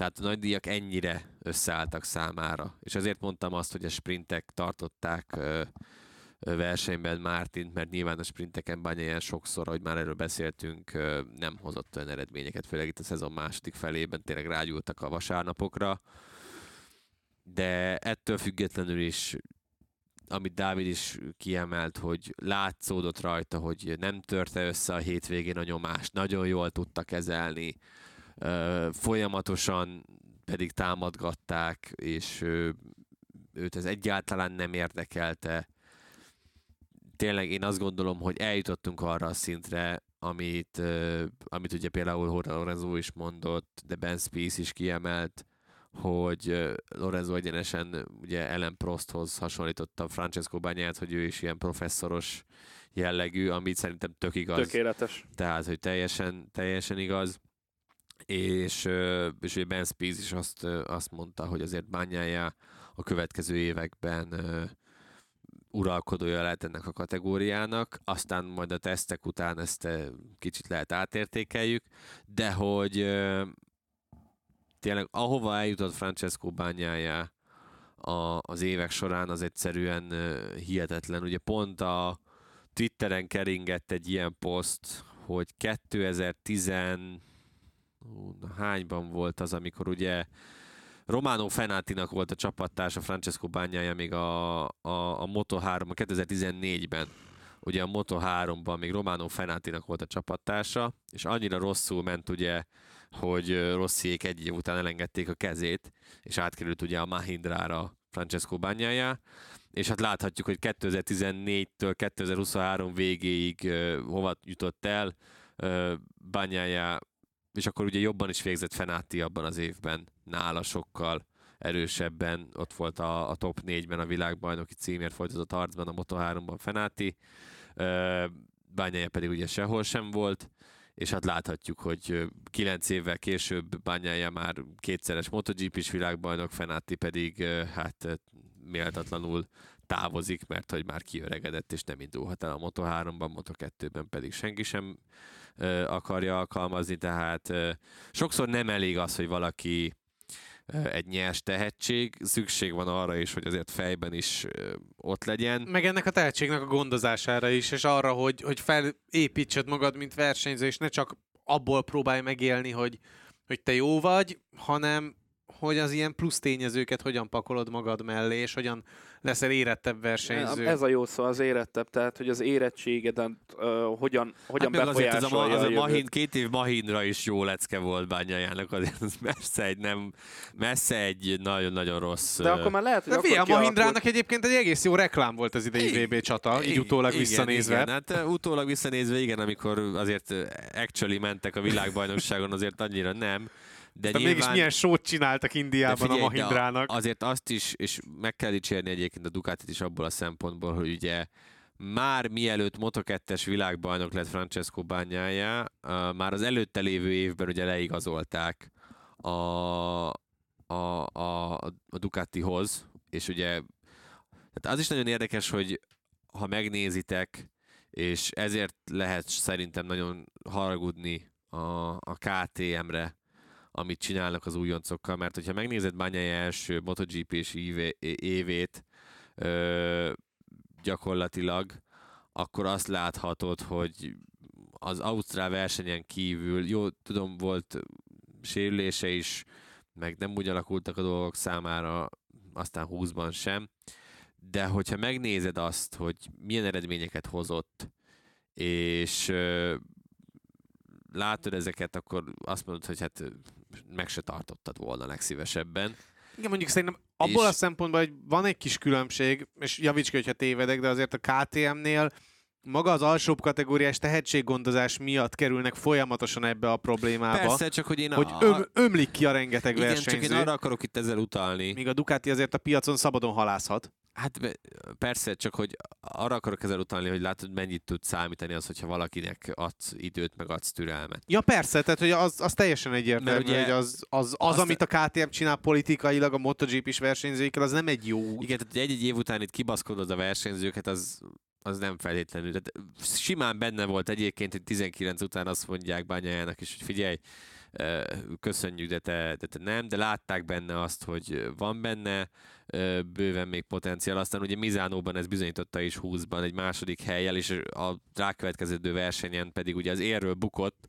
Tehát a nagy díjak ennyire összeálltak számára. És ezért mondtam azt, hogy a sprintek tartották ö, versenyben Mártint, mert nyilván a sprinteken Bányáján sokszor, ahogy már erről beszéltünk, nem hozott olyan eredményeket, főleg itt a szezon második felében tényleg rágyultak a vasárnapokra, de ettől függetlenül is amit Dávid is kiemelt, hogy látszódott rajta, hogy nem törte össze a hétvégén a nyomást, nagyon jól tudta kezelni, folyamatosan pedig támadgatták, és őt ez egyáltalán nem érdekelte. Tényleg én azt gondolom, hogy eljutottunk arra a szintre, amit, amit ugye például Lorenzo is mondott, de Ben Spies is kiemelt, hogy Lorenzo egyenesen ugye Ellen Prosthoz hasonlította Francesco Bányát, hogy ő is ilyen professzoros jellegű, amit szerintem tök igaz. Tökéletes. Tehát, hogy teljesen, teljesen igaz. És, és ugye Ben Spies is azt, azt mondta, hogy azért bányája a következő években uralkodója lehet ennek a kategóriának, aztán majd a tesztek után ezt kicsit lehet átértékeljük, de hogy tényleg ahova eljutott Francesco bányája az évek során, az egyszerűen hihetetlen. Ugye pont a Twitteren keringett egy ilyen poszt, hogy 2010 hányban volt az, amikor ugye Romano Fenatinak volt a csapattársa Francesco Bányája még a, a, a Moto3 a 2014-ben. Ugye a Moto3-ban még Romano Fenatinak volt a csapattársa, és annyira rosszul ment ugye hogy Rossziék egy év után elengedték a kezét, és átkerült ugye a Mahindrára Francesco Bányája, és hát láthatjuk, hogy 2014-től 2023 végéig hova jutott el uh, és akkor ugye jobban is végzett Fenáti abban az évben, nála sokkal erősebben, ott volt a, a top 4-ben a világbajnoki címért folytatott harcban a Moto3-ban Fenáti, Bányája pedig ugye sehol sem volt, és hát láthatjuk, hogy kilenc évvel később Bányája már kétszeres MotoGP-s világbajnok, Fenati pedig hát méltatlanul távozik, mert hogy már kiöregedett, és nem indulhat el a Moto3-ban, Moto2-ben pedig senki sem akarja alkalmazni, tehát sokszor nem elég az, hogy valaki egy nyers tehetség, szükség van arra is, hogy azért fejben is ott legyen. Meg ennek a tehetségnek a gondozására is, és arra, hogy, hogy felépítsed magad, mint versenyző, és ne csak abból próbálj megélni, hogy, hogy te jó vagy, hanem hogy az ilyen plusz tényezőket hogyan pakolod magad mellé, és hogyan leszel érettebb versenyző. Ez a jó szó, az érettebb, tehát hogy az érettségedet uh, hogyan, hogyan hát befolyásolja az a, az a, a Mahin, két év Mahinra is jó lecke volt bányájának, azért az messze egy, nem, messze egy nagyon-nagyon rossz... De akkor már lehet, hogy De akkor a Mahindrának egyébként egy egész jó reklám volt az idei VB csata, így utólag igen, visszanézve. Igen, hát utólag visszanézve igen, amikor azért actually mentek a világbajnokságon, azért annyira nem. De, de nyilván... mégis milyen sót csináltak Indiában figyelj, a Mahindrának. Azért azt is, és meg kell dicsérni egyébként a Ducatit is abból a szempontból, hogy ugye már mielőtt Moto2-es világbajnok lett Francesco Bányája, már az előtte lévő évben ugye leigazolták a, a, a, a Ducatihoz, és ugye tehát az is nagyon érdekes, hogy ha megnézitek, és ezért lehet szerintem nagyon haragudni a, a KTM-re, amit csinálnak az újoncokkal, mert hogyha megnézed Bányai első MotoGP-s évét, ö, gyakorlatilag, akkor azt láthatod, hogy az Ausztrál versenyen kívül, jó, tudom, volt sérülése is, meg nem úgy alakultak a dolgok számára, aztán 20-ban sem, de hogyha megnézed azt, hogy milyen eredményeket hozott, és ö, látod ezeket, akkor azt mondod, hogy hát meg se tartottad volna legszívesebben. Igen, mondjuk szerintem abból és... a szempontból, hogy van egy kis különbség, és javíts ki, hogyha tévedek, de azért a KTM-nél maga az alsóbb kategóriás tehetséggondozás miatt kerülnek folyamatosan ebbe a problémába. Persze, csak hogy én... Hogy a... öm, ömlik ki a rengeteg Igen, versenyző. csak én arra akarok itt ezzel utalni. Míg a Ducati azért a piacon szabadon halászhat. Hát persze, csak hogy arra akarok ezzel utalni, hogy látod, mennyit tud számítani az, hogyha valakinek adsz időt, meg adsz türelmet. Ja persze, tehát hogy az, az teljesen egyértelmű, ugye, hogy az, az, az amit a KTM csinál politikailag a MotoGP-s versenyzőikkel, az nem egy jó út. Igen, tehát egy-egy év után itt kibaszkodod a versenyzőket, az, az nem feltétlenül. Tehát simán benne volt egyébként, hogy 19 után azt mondják bányájának is, hogy figyelj, köszönjük, de te, de te nem, de látták benne azt, hogy van benne bőven még potenciál. Aztán ugye Mizánóban ez bizonyította is 20-ban egy második helyjel, és a rákövetkező versenyen pedig ugye az érről bukott,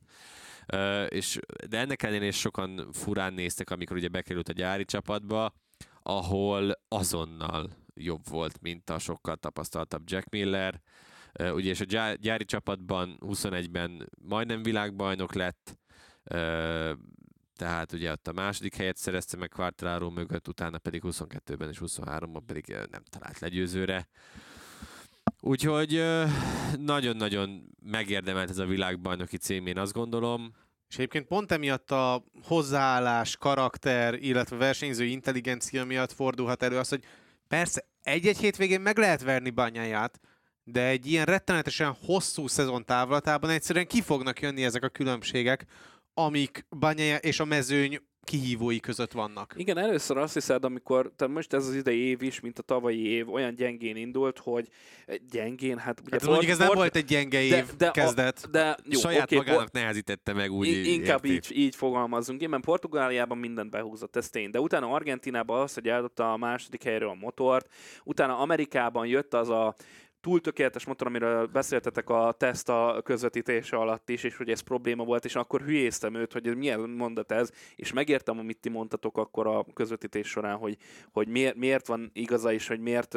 és, de ennek ellenére is sokan furán néztek, amikor ugye bekerült a gyári csapatba, ahol azonnal jobb volt, mint a sokkal tapasztaltabb Jack Miller. Ugye és a gyári csapatban 21-ben majdnem világbajnok lett, tehát ugye ott a második helyet szerezte meg Quartararo mögött, utána pedig 22-ben és 23-ban pedig nem talált legyőzőre. Úgyhogy nagyon-nagyon megérdemelt ez a világbajnoki cím, én azt gondolom. És egyébként pont emiatt a hozzáállás, karakter, illetve versenyző intelligencia miatt fordulhat elő az, hogy persze egy-egy hétvégén meg lehet verni bányáját, de egy ilyen rettenetesen hosszú szezon távlatában egyszerűen ki fognak jönni ezek a különbségek, amik Banyaja és a mezőny kihívói között vannak. Igen, először azt hiszed, amikor, tehát most ez az idei év is, mint a tavalyi év, olyan gyengén indult, hogy gyengén, hát ugye... Hát mondjuk ez nem volt egy gyenge év de, de kezdet. A, de jó, Saját okay, magának por... nehezítette meg úgy. Inkább így, így fogalmazunk. Én, mert Portugáliában mindent behúzott, ez tény. De utána Argentinában az, hogy eldobta a második helyről a motort, utána Amerikában jött az a túl tökéletes motor, amiről beszéltetek a teszt a közvetítése alatt is, és hogy ez probléma volt, és akkor hülyéztem őt, hogy milyen mondat ez, és megértem, amit ti mondtatok akkor a közvetítés során, hogy, hogy miért, miért van igaza, és hogy miért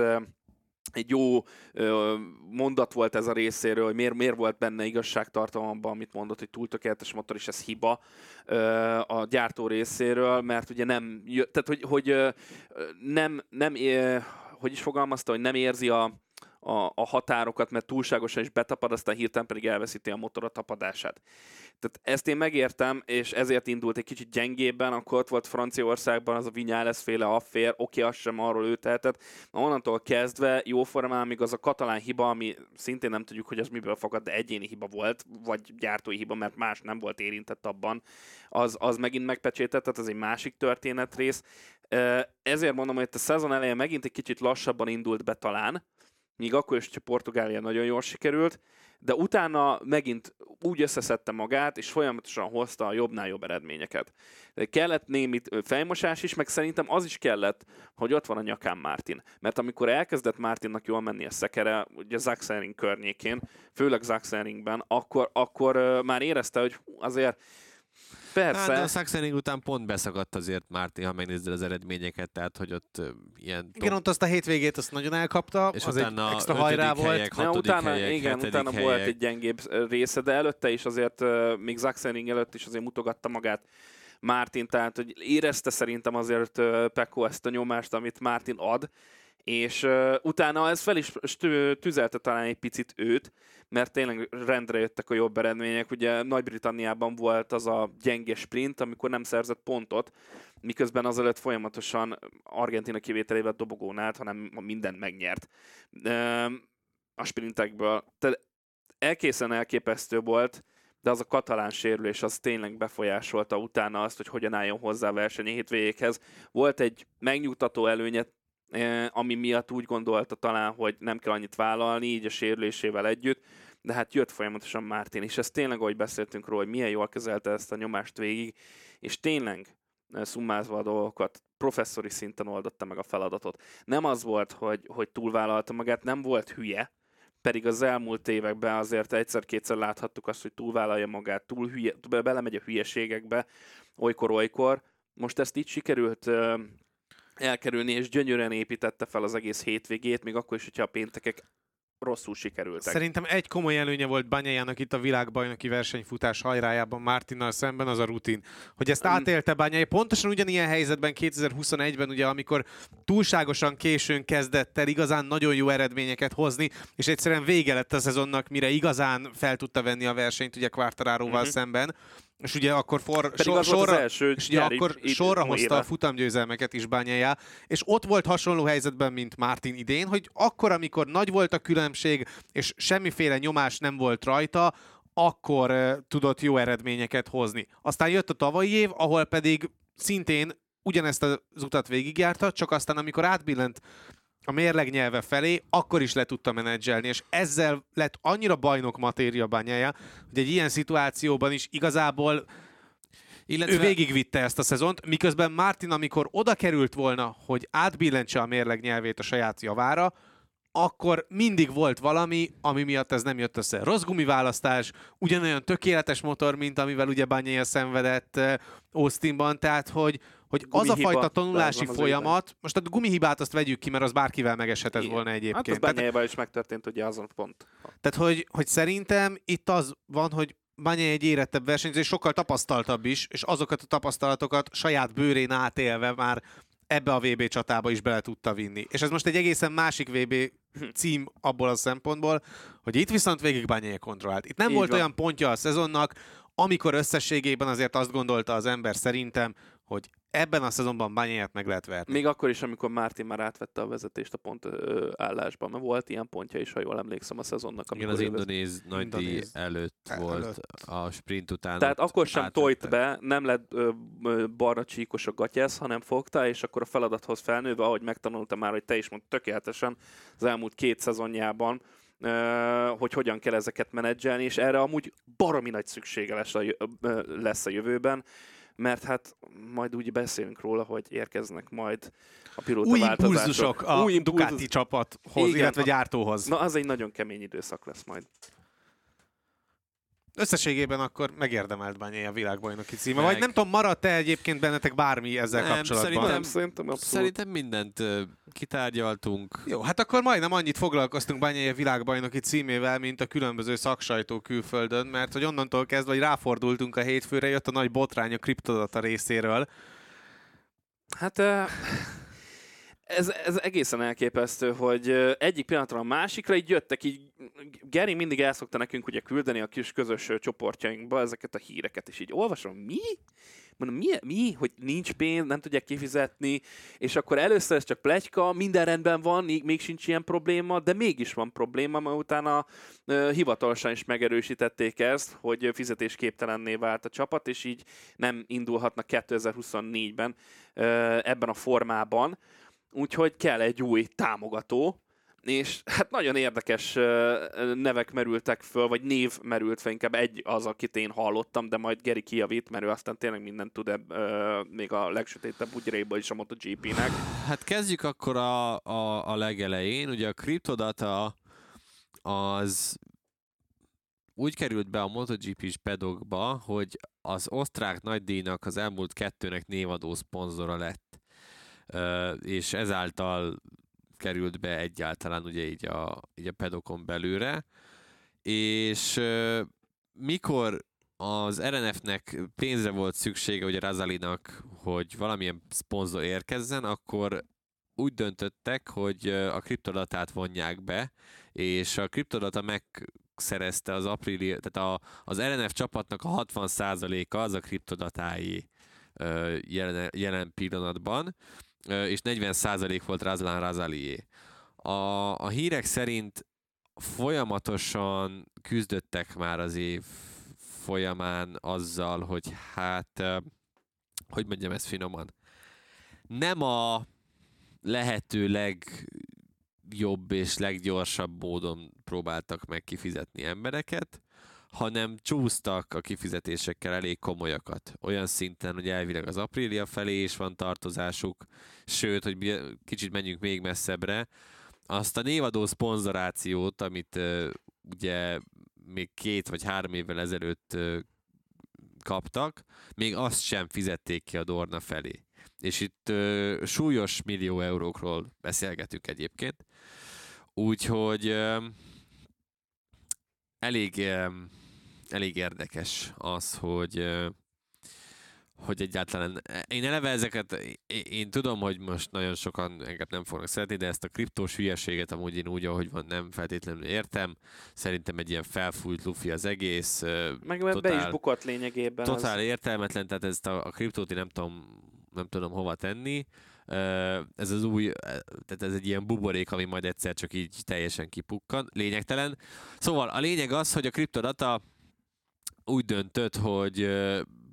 egy jó ö, mondat volt ez a részéről, hogy miért, miért volt benne igazságtartalom abban, amit mondott, hogy túl tökéletes motor, és ez hiba ö, a gyártó részéről, mert ugye nem, tehát hogy, hogy ö, nem, nem ö, hogy is fogalmazta, hogy nem érzi a, a, a határokat, mert túlságosan is betapad, aztán hirtelen pedig elveszíti a motor a tapadását. Tehát ezt én megértem, és ezért indult egy kicsit gyengébben, akkor ott volt Franciaországban az a Vinyales féle affér, oké, az sem arról ő tehetett. Na, onnantól kezdve formán, még az a katalán hiba, ami szintén nem tudjuk, hogy az miből fakad, de egyéni hiba volt, vagy gyártói hiba, mert más nem volt érintett abban, az, az megint megpecsétett, tehát ez egy másik történetrész. Ezért mondom, hogy itt a szezon elején megint egy kicsit lassabban indult be talán, míg akkor is, hogyha Portugália nagyon jól sikerült, de utána megint úgy összeszedte magát, és folyamatosan hozta a jobbnál jobb eredményeket. De kellett némi fejmosás is, meg szerintem az is kellett, hogy ott van a nyakán Martin. Mert amikor elkezdett Martinnak jól menni a szekere, ugye Zaxering környékén, főleg Zaxeringben, akkor, akkor már érezte, hogy azért Persze. Hát, de a Saxening után pont beszakadt azért Márti, ha megnézed az eredményeket, tehát hogy ott ilyen... Top... Igen, ott azt a hétvégét azt nagyon elkapta, és az utána egy extra hajrá volt. Helyek, ja, utána, helyek, igen, utána helyek. volt egy gyengébb része, de előtte is azért, még Zaxening előtt is azért mutogatta magát Mártin, tehát hogy érezte szerintem azért Pekko ezt a nyomást, amit Mártin ad, és uh, utána ez fel is tüzelte talán egy picit őt, mert tényleg rendre jöttek a jobb eredmények. Ugye Nagy-Britanniában volt az a gyenge sprint, amikor nem szerzett pontot, miközben azelőtt folyamatosan Argentina kivételével dobogón állt, hanem mindent megnyert uh, a sprintekből. Tehát elkészen elképesztő volt, de az a katalán sérülés az tényleg befolyásolta utána azt, hogy hogyan álljon hozzá a verseny hétvégéhez. Volt egy megnyugtató előnye ami miatt úgy gondolta talán, hogy nem kell annyit vállalni, így a sérülésével együtt, de hát jött folyamatosan Mártin, és ez tényleg, ahogy beszéltünk róla, hogy milyen jól kezelte ezt a nyomást végig, és tényleg szummázva a dolgokat, professzori szinten oldotta meg a feladatot. Nem az volt, hogy, hogy túlvállalta magát, nem volt hülye, pedig az elmúlt években azért egyszer-kétszer láthattuk azt, hogy túlvállalja magát, túl hülye, belemegy a hülyeségekbe, olykor-olykor. Most ezt így sikerült elkerülni, és gyönyörűen építette fel az egész hétvégét, még akkor is, hogyha a péntekek rosszul sikerültek. Szerintem egy komoly előnye volt Banyájának itt a világbajnoki versenyfutás hajrájában Martinnal szemben, az a rutin. Hogy ezt átélte Banyai. Pontosan ugyanilyen helyzetben 2021-ben, ugye, amikor túlságosan későn kezdett el igazán nagyon jó eredményeket hozni, és egyszerűen vége lett a szezonnak, mire igazán fel tudta venni a versenyt ugye Quartararoval uh-huh. szemben és ugye akkor for, sor, sorra, első és ugye akkor itt, sorra itt, hozta éve. a futamgyőzelmeket is bányájá, és ott volt hasonló helyzetben, mint Martin idén, hogy akkor, amikor nagy volt a különbség, és semmiféle nyomás nem volt rajta, akkor uh, tudott jó eredményeket hozni. Aztán jött a tavalyi év, ahol pedig szintén ugyanezt az utat végigjárta, csak aztán amikor átbillent a mérleg nyelve felé, akkor is le tudta menedzselni, és ezzel lett annyira bajnok matéria bányája, hogy egy ilyen szituációban is igazából illetve... ő végigvitte ezt a szezont, miközben Martin, amikor oda került volna, hogy átbillentse a mérleg nyelvét a saját javára, akkor mindig volt valami, ami miatt ez nem jött össze. Rossz gumiválasztás, ugyanolyan tökéletes motor, mint amivel ugye Bányája szenvedett eh, Austinban, tehát hogy, hogy az a fajta tanulási folyamat, most a gumihibát azt vegyük ki, mert az bárkivel megeshetett Igen. volna egyébként. Hát az is megtörtént ugye azon pont. Tehát, hogy, hogy szerintem itt az van, hogy Bányai egy érettebb versenyző, és sokkal tapasztaltabb is, és azokat a tapasztalatokat saját bőrén átélve már ebbe a VB csatába is bele tudta vinni. És ez most egy egészen másik VB cím abból a szempontból, hogy itt viszont végig Bányai kontrollált. Itt nem Így volt van. olyan pontja a szezonnak, amikor összességében azért azt gondolta az ember szerintem, hogy ebben a szezonban Bányáját meg lehet verni. Még akkor is, amikor Martin már átvette a vezetést a pont ö, állásban, mert volt ilyen pontja is, ha jól emlékszem a szezonnak. Igen, az indonéz nagy díj előtt el, volt előtt. a sprint után. Tehát akkor sem átvette. tojt be, nem lett ö, ö, barna csíkos a gatyász, hanem fogta, és akkor a feladathoz felnőve, ahogy megtanulta már, hogy te is mondtad tökéletesen az elmúlt két szezonjában, hogy hogyan kell ezeket menedzselni, és erre amúgy baromi nagy szüksége lesz a, lesz a jövőben, mert hát majd úgy beszélünk róla, hogy érkeznek majd a pilóta Új impulzusok a Új impulzus... Ducati csapathoz, Igen, illetve gyártóhoz. Na, az egy nagyon kemény időszak lesz majd. Összességében akkor megérdemelt Bányai a világbajnoki címe. Meg. Vagy nem tudom, maradt-e egyébként bennetek bármi ezzel nem, kapcsolatban? Szerintem, nem, szerintem, szerintem mindent uh, kitárgyaltunk. Jó, hát akkor majdnem annyit foglalkoztunk Bányai a világbajnoki címével, mint a különböző szaksajtó külföldön, mert hogy onnantól kezdve, hogy ráfordultunk a hétfőre, jött a nagy botrány a kriptodata részéről. Hát... Uh ez, ez egészen elképesztő, hogy egyik pillanatra a másikra így jöttek, így Geri mindig el szokta nekünk ugye küldeni a kis közös csoportjainkba ezeket a híreket, és így olvasom, mi? Mondom, mi, mi? Hogy nincs pénz, nem tudják kifizetni, és akkor először ez csak plegyka, minden rendben van, még, még sincs ilyen probléma, de mégis van probléma, mert utána uh, hivatalosan is megerősítették ezt, hogy fizetésképtelenné vált a csapat, és így nem indulhatnak 2024-ben uh, ebben a formában úgyhogy kell egy új támogató, és hát nagyon érdekes nevek merültek föl, vagy név merült fel, inkább egy az, akit én hallottam, de majd Geri kijavít, mert ő aztán tényleg mindent tud ebb, még a legsötétebb bugyréból is a MotoGP-nek. Hát kezdjük akkor a, a, a legelején. Ugye a Cryptodata az úgy került be a MotoGP-s pedokba, hogy az osztrák nagydíjnak az elmúlt kettőnek névadó szponzora lett és ezáltal került be egyáltalán ugye így a, így a pedokon belőle, és mikor az RNF-nek pénzre volt szüksége, ugye Razalinak, hogy valamilyen szponzor érkezzen, akkor úgy döntöttek, hogy a kriptodatát vonják be, és a kriptodata megszerezte az apríli, tehát a, az RNF csapatnak a 60%-a az a kriptodatái jelen, jelen pillanatban, és 40% volt Razlan Razalié. A, a hírek szerint folyamatosan küzdöttek már az év folyamán azzal, hogy hát, hogy mondjam ezt finoman, nem a lehető legjobb és leggyorsabb módon próbáltak meg kifizetni embereket, hanem csúsztak a kifizetésekkel elég komolyakat. Olyan szinten, hogy elvileg az aprília felé is van tartozásuk, sőt, hogy kicsit menjünk még messzebbre, azt a névadó szponzorációt, amit ugye még két vagy három évvel ezelőtt kaptak, még azt sem fizették ki a Dorna felé. És itt uh, súlyos millió eurókról beszélgetünk egyébként. Úgyhogy uh, elég, uh, elég érdekes az, hogy hogy egyáltalán, én eleve ezeket, én, én tudom, hogy most nagyon sokan engem nem fognak szeretni, de ezt a kriptós hülyeséget amúgy én úgy, ahogy van, nem feltétlenül értem. Szerintem egy ilyen felfújt lufi az egész. Meg totál, be is bukott lényegében. Totál az... értelmetlen, tehát ezt a, a kriptót én nem tudom, nem tudom hova tenni. Ez az új, tehát ez egy ilyen buborék, ami majd egyszer csak így teljesen kipukkan. Lényegtelen. Szóval a lényeg az, hogy a kriptodata úgy döntött, hogy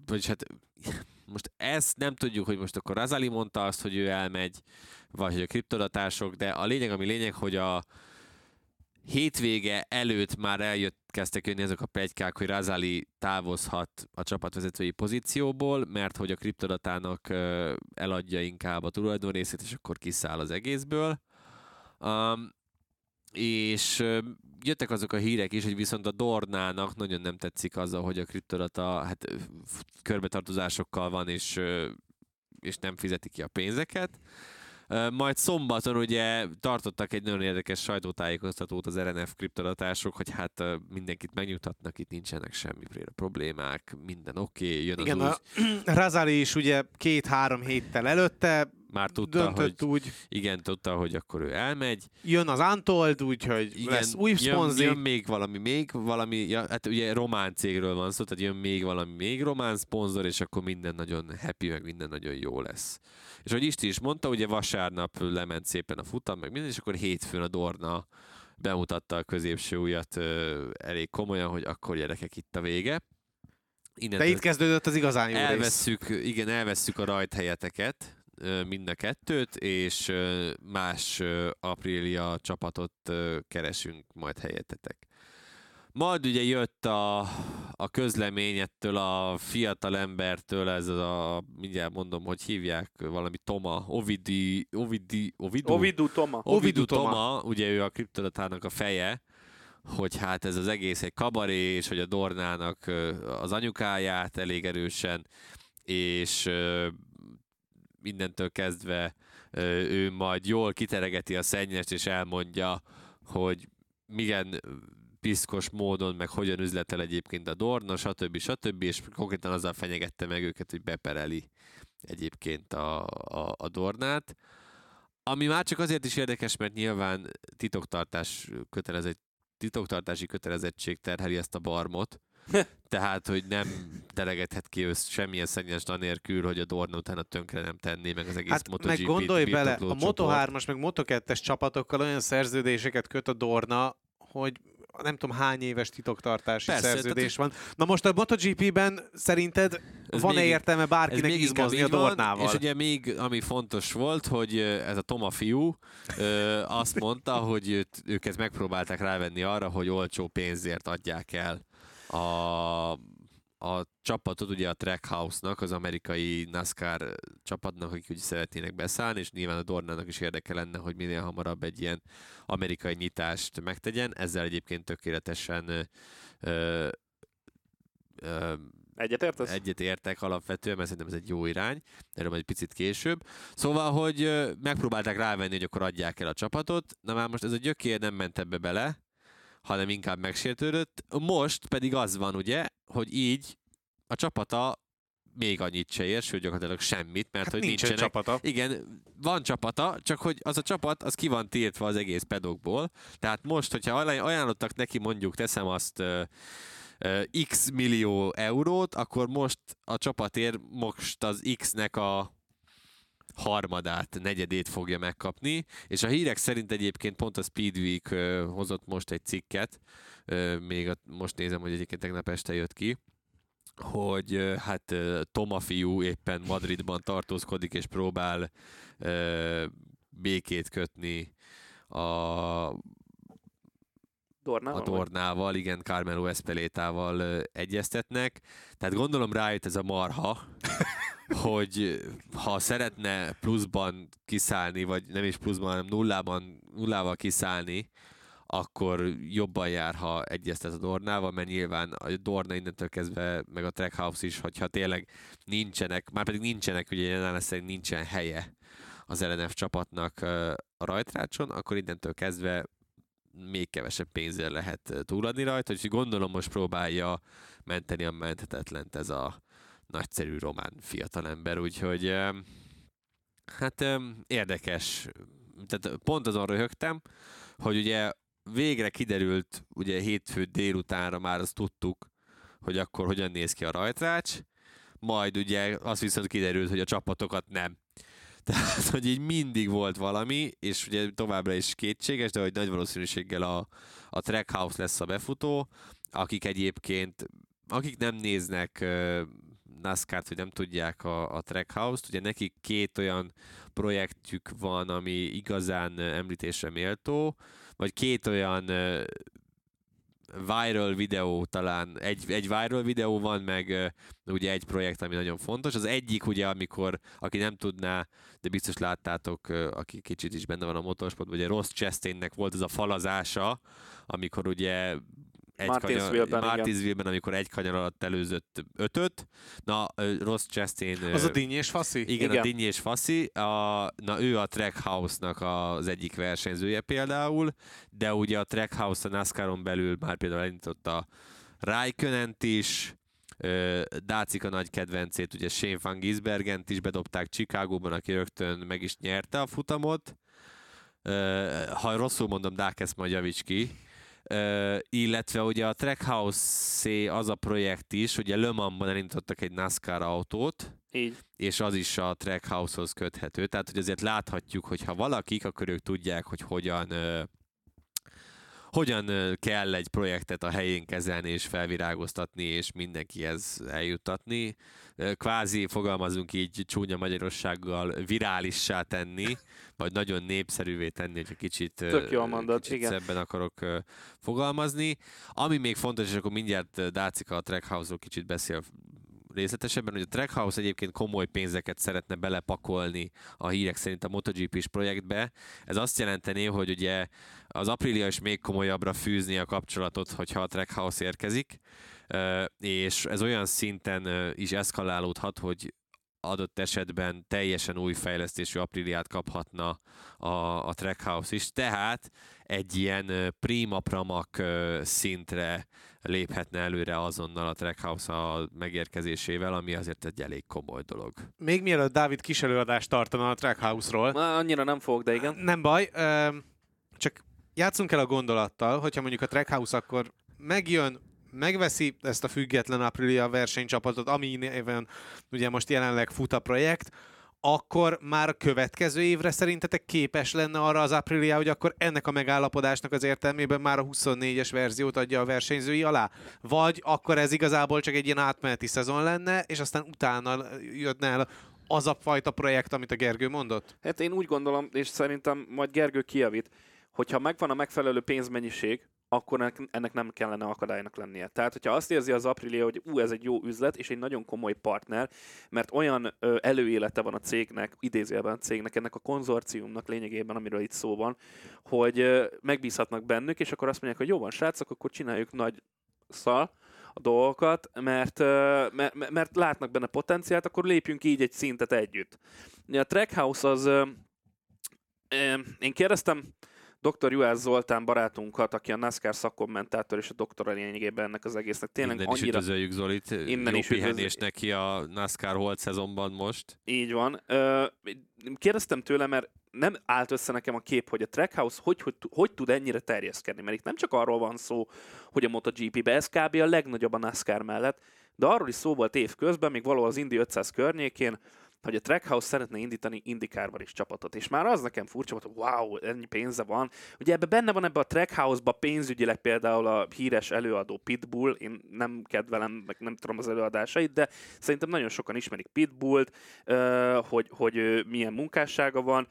vagyis hát [LAUGHS] most ezt nem tudjuk, hogy most akkor Razali mondta azt, hogy ő elmegy, vagy hogy a kriptodatások, de a lényeg, ami lényeg, hogy a hétvége előtt már eljött, kezdtek jönni ezek a pegykák, hogy Razali távozhat a csapatvezetői pozícióból, mert hogy a kriptodatának eladja inkább a tulajdonrészét, és akkor kiszáll az egészből. Um, és jöttek azok a hírek is, hogy viszont a Dornának nagyon nem tetszik az, hogy a kriptodata hát, körbetartozásokkal van, és, és nem fizeti ki a pénzeket. Majd szombaton ugye tartottak egy nagyon érdekes sajtótájékoztatót az RNF kriptodatások, hogy hát mindenkit megnyugtatnak, itt nincsenek semmi problémák, minden oké, okay, jön Igen, az új... a [CLEARS THROAT] Razali is ugye két-három héttel előtte már tudta, hogy úgy. igen, tudta, hogy akkor ő elmegy. Jön az Antold, úgyhogy igen, lesz új szponzi. Jön, jön, még valami, még valami, ja, hát ugye román cégről van szó, tehát jön még valami, még román szponzor, és akkor minden nagyon happy, meg minden nagyon jó lesz. És hogy Isti is mondta, ugye vasárnap lement szépen a futam, meg minden, és akkor hétfőn a Dorna bemutatta a középső ujjat ö, elég komolyan, hogy akkor gyerekek itt a vége. Innen De itt kezdődött az igazán jó elvesszük, rész. Igen, elvesszük a rajthelyeteket, mind a kettőt, és más Aprilia csapatot keresünk majd helyettetek. Majd ugye jött a, a közlemény ettől a fiatal embertől, ez a, mindjárt mondom, hogy hívják, valami Toma, Ovidi, Ovidi, Ovidu? Ovidu Toma. Ovidu Toma, ugye ő a kriptodatának a feje, hogy hát ez az egész egy kabaré, és hogy a Dornának az anyukáját elég erősen, és mindentől kezdve ő majd jól kiteregeti a szennyest, és elmondja, hogy milyen piszkos módon, meg hogyan üzletel egyébként a Dorna, stb. stb. és konkrétan azzal fenyegette meg őket, hogy bepereli egyébként a, a, a Dornát. Ami már csak azért is érdekes, mert nyilván titoktartás kötelezett, titoktartási kötelezettség terheli ezt a barmot, [LAUGHS] tehát, hogy nem delegethet ki ősz semmilyen szennyes anélkül, hogy a Dorna utána tönkre nem tenné meg az egész hát MotoGP-t. meg gondolj bele, a Moto3-as meg Moto2-es csapatokkal olyan szerződéseket köt a Dorna, hogy nem tudom hány éves titoktartási Persze, szerződés tehát, van. Na most a MotoGP-ben szerinted van-e értelme bárkinek izmozni a Dornával? Van, és ugye még, ami fontos volt, hogy ez a Toma fiú ö, azt mondta, hogy őt, őket megpróbálták rávenni arra, hogy olcsó pénzért adják el a, a csapatot, ugye a Trackhouse-nak, az amerikai NASCAR csapatnak, akik úgy szeretnének beszállni, és nyilván a Dornának is érdeke lenne, hogy minél hamarabb egy ilyen amerikai nyitást megtegyen. Ezzel egyébként tökéletesen ö, ö, Egyet értesz? Egyet értek alapvetően, mert szerintem ez egy jó irány, erről majd egy picit később. Szóval, hogy megpróbálták rávenni, hogy akkor adják el a csapatot, na már most ez a gyökér nem ment ebbe bele, hanem inkább megsértődött. Most pedig az van, ugye, hogy így a csapata még annyit se ér, sőt gyakorlatilag semmit, mert hát hogy nincsenek. csapata. Igen, van csapata, csak hogy az a csapat, az ki van tiltva az egész pedokból. Tehát most, hogyha ajánlottak neki mondjuk, teszem azt uh, uh, x millió eurót, akkor most a csapat ér most az x-nek a harmadát, negyedét fogja megkapni, és a hírek szerint egyébként pont a Speedweek hozott most egy cikket, még a, most nézem, hogy egyébként tegnap este jött ki, hogy hát Toma fiú éppen Madridban tartózkodik, és próbál békét kötni a Dornával? a Dornával, igen, Carmelo Espelétával ö, egyeztetnek. Tehát gondolom rájött ez a marha, [LAUGHS] hogy ha szeretne pluszban kiszállni, vagy nem is pluszban, hanem nullában, nullával kiszállni, akkor jobban jár, ha egyeztet a Dornával, mert nyilván a Dorna innentől kezdve, meg a Trackhouse is, hogyha tényleg nincsenek, már pedig nincsenek, ugye jelen szerint nincsen helye az LNF csapatnak a rajtrácson, akkor innentől kezdve még kevesebb pénzzel lehet ö, túladni rajta, úgyhogy gondolom most próbálja menteni a menthetetlent ez a nagyszerű román fiatalember, úgyhogy ö, hát ö, érdekes. Tehát pont azon röhögtem, hogy ugye végre kiderült, ugye hétfő délutánra már azt tudtuk, hogy akkor hogyan néz ki a rajtrács, majd ugye azt viszont kiderült, hogy a csapatokat nem. [LAUGHS] Tehát, hogy így mindig volt valami, és ugye továbbra is kétséges, de hogy nagy valószínűséggel a, a Trackhouse lesz a befutó, akik egyébként, akik nem néznek uh, NASCAR-t, hogy nem tudják a, a Trackhouse-t, ugye nekik két olyan projektjük van, ami igazán említésre méltó, vagy két olyan viral videó talán, egy, egy viral videó van, meg ugye egy projekt, ami nagyon fontos. Az egyik ugye, amikor, aki nem tudná, de biztos láttátok, aki kicsit is benne van a motorsportban, ugye Ross Chastainnek volt ez a falazása, amikor ugye egy Martinsville-ben, amikor egy kanyar alatt előzött ötöt. Na, Ross Chastain... Az a Dinny és Faszi? igen, Igen. a Dinny és Faszi, a, na ő a Trackhouse-nak az egyik versenyzője például, de ugye a Trackhouse a NASCAR-on belül már például elindította Raikkonent is, ö, Dácika nagy kedvencét, ugye Shane Van Gisbergent is bedobták Chicagóban, aki rögtön meg is nyerte a futamot. Ha rosszul mondom, Dák ezt majd javíts ki. Ö, illetve ugye a Trackhouse az a projekt is, ugye Le Mansban elindítottak egy NASCAR autót, Így. és az is a Trackhouse-hoz köthető. Tehát, hogy azért láthatjuk, hogy ha valakik, akkor ők tudják, hogy hogyan ö, hogyan kell egy projektet a helyén kezelni és felvirágoztatni, és mindenkihez eljuttatni. Ö, Kvázi, fogalmazunk így csúnya magyarossággal, virálissá tenni, vagy nagyon népszerűvé tenni, hogyha kicsit, Tök jól mondod, kicsit igen. szebben akarok fogalmazni. Ami még fontos, és akkor mindjárt Dácika a Trackhouse-ról kicsit beszél részletesebben, hogy a Trackhouse egyébként komoly pénzeket szeretne belepakolni a hírek szerint a MotoGP-s projektbe. Ez azt jelenteni, hogy ugye az Aprilia is még komolyabbra fűzni a kapcsolatot, hogyha a Trackhouse érkezik, és ez olyan szinten is eszkalálódhat, hogy adott esetben teljesen új fejlesztésű Apriliát kaphatna a, a Trackhouse is, tehát egy ilyen prima pramak szintre léphetne előre azonnal a Trackhouse a megérkezésével, ami azért egy elég komoly dolog. Még mielőtt Dávid kis előadást tartana a Trackhouse-ról, Na, annyira nem fogok, de igen. Nem baj, csak játszunk el a gondolattal, hogyha mondjuk a Trackhouse akkor megjön, megveszi ezt a független Aprilia versenycsapatot, ami néven ugye most jelenleg fut a projekt, akkor már a következő évre szerintetek képes lenne arra az Aprilia, hogy akkor ennek a megállapodásnak az értelmében már a 24-es verziót adja a versenyzői alá? Vagy akkor ez igazából csak egy ilyen átmeneti szezon lenne, és aztán utána jönne el az a fajta projekt, amit a Gergő mondott? Hát én úgy gondolom, és szerintem majd Gergő kijavít, hogyha megvan a megfelelő pénzmennyiség, akkor ennek- nem kellene akadálynak lennie. Tehát, hogyha azt érzi az Aprilia, hogy ú, ez egy jó üzlet, és egy nagyon komoly partner, mert olyan ö, előélete van a cégnek, idézőjelben a cégnek, ennek a konzorciumnak lényegében, amiről itt szó van, hogy ö, megbízhatnak bennük, és akkor azt mondják, hogy jó van, srácok, akkor csináljuk nagy szal, a dolgokat, mert, mert, mert látnak benne potenciált, akkor lépjünk így egy szintet együtt. A Trackhouse az, én kérdeztem dr. Juhász Zoltán barátunkat, aki a NASCAR szakkommentátor és a doktora lényegében ennek az egésznek. Tényleg Innen is annyira üdvözöljük Zolit, Innen jó is pihenés üdvözöl- neki a NASCAR holt szezonban most. Így van. Kérdeztem tőle, mert nem állt össze nekem a kép, hogy a Trackhouse hogy, hogy, hogy tud ennyire terjeszkedni, mert itt nem csak arról van szó, hogy a MotoGP-be ez kb. a legnagyobb a NASCAR mellett, de arról is szó volt év közben, még valahol az Indy 500 környékén, hogy a Trackhouse szeretne indítani indikárban is csapatot. És már az nekem furcsa volt, hogy wow, ennyi pénze van. Ugye ebbe benne van ebbe a Trackhouse-ba pénzügyileg például a híres előadó Pitbull, én nem kedvelem, meg nem tudom az előadásait, de szerintem nagyon sokan ismerik Pitbullt, hogy, hogy milyen munkássága van,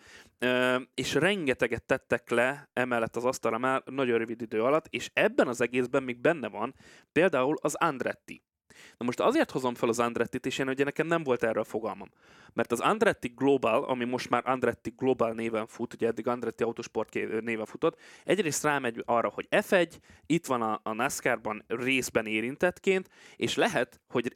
és rengeteget tettek le emellett az asztalra már nagyon rövid idő alatt, és ebben az egészben még benne van például az Andretti. Na most azért hozom fel az Andrettit, és én ugye nekem nem volt erről fogalmam. Mert az Andretti Global, ami most már Andretti Global néven fut, ugye eddig Andretti Autosport néven futott, egyrészt rámegy arra, hogy F1, itt van a, a NASCAR-ban részben érintettként, és lehet, hogy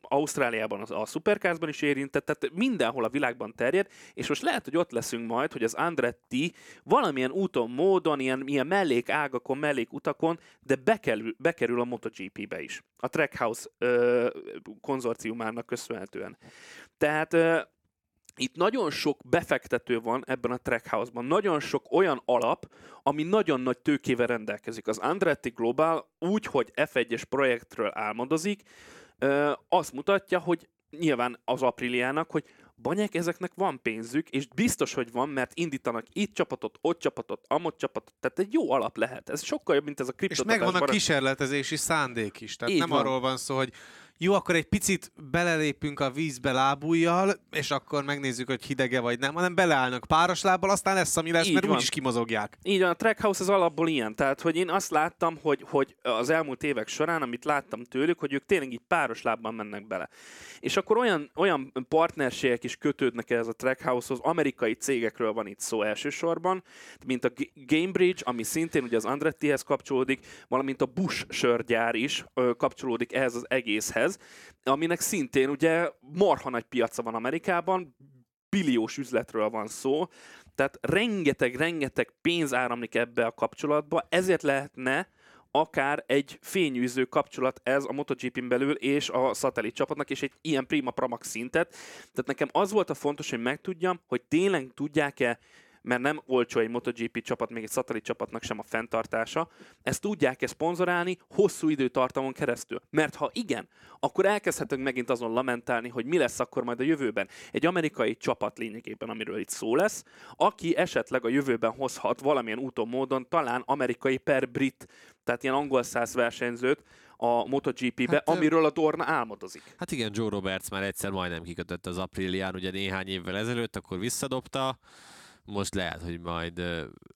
Ausztráliában a, a Supercars-ban is érintett, tehát mindenhol a világban terjed, és most lehet, hogy ott leszünk majd, hogy az Andretti valamilyen úton, módon, ilyen, ilyen mellék ágakon, mellék utakon, de bekerül, bekerül a MotoGP-be is. A Trackhouse ö, konzorciumának köszönhetően. Tehát ö, itt nagyon sok befektető van ebben a Trackhouse-ban, nagyon sok olyan alap, ami nagyon nagy tőkével rendelkezik. Az Andretti Global úgy, hogy F1-es projektről álmodozik, ö, azt mutatja, hogy nyilván az Apriliának, hogy Banyek, ezeknek van pénzük, és biztos, hogy van, mert indítanak itt csapatot, ott csapatot, amott csapatot, tehát egy jó alap lehet. Ez sokkal jobb, mint ez a kriptotás. És megvan a kísérletezési szándék is, tehát Így nem van. arról van szó, hogy jó, akkor egy picit belelépünk a vízbe lábújjal, és akkor megnézzük, hogy hidege vagy nem, hanem beleállnak páros lábbal, aztán lesz, ami lesz, Így mert van. úgyis kimozogják. Így van, a Trackhouse az alapból ilyen. Tehát, hogy én azt láttam, hogy, hogy az elmúlt évek során, amit láttam tőlük, hogy ők tényleg így páros lábban mennek bele. És akkor olyan, olyan partnerségek is kötődnek ehhez a Trackhouse-hoz, amerikai cégekről van itt szó elsősorban, mint a Gamebridge, ami szintén ugye az Andrettihez kapcsolódik, valamint a Bush sörgyár is ö, kapcsolódik ehhez az egészhez, aminek szintén ugye marha nagy piaca van Amerikában, billiós üzletről van szó, tehát rengeteg-rengeteg pénz áramlik ebbe a kapcsolatba, ezért lehetne akár egy fényűző kapcsolat ez a MotoGP-n belül és a szatellit csapatnak, és egy ilyen prima pramax szintet. Tehát nekem az volt a fontos, hogy megtudjam, hogy tényleg tudják-e mert nem olcsó egy MotoGP csapat, még egy szatellit csapatnak sem a fenntartása, ezt tudják-e szponzorálni hosszú időtartamon keresztül? Mert ha igen, akkor elkezdhetünk megint azon lamentálni, hogy mi lesz akkor majd a jövőben. Egy amerikai csapat lényegében, amiről itt szó lesz, aki esetleg a jövőben hozhat valamilyen úton, módon talán amerikai per brit, tehát ilyen angol száz versenyzőt a MotoGP-be, Hát, amiről a Dorna álmodozik. Hát igen, Joe Roberts már egyszer majdnem kikötött az Aprilián, ugye néhány évvel ezelőtt, akkor visszadobta. Most lehet, hogy majd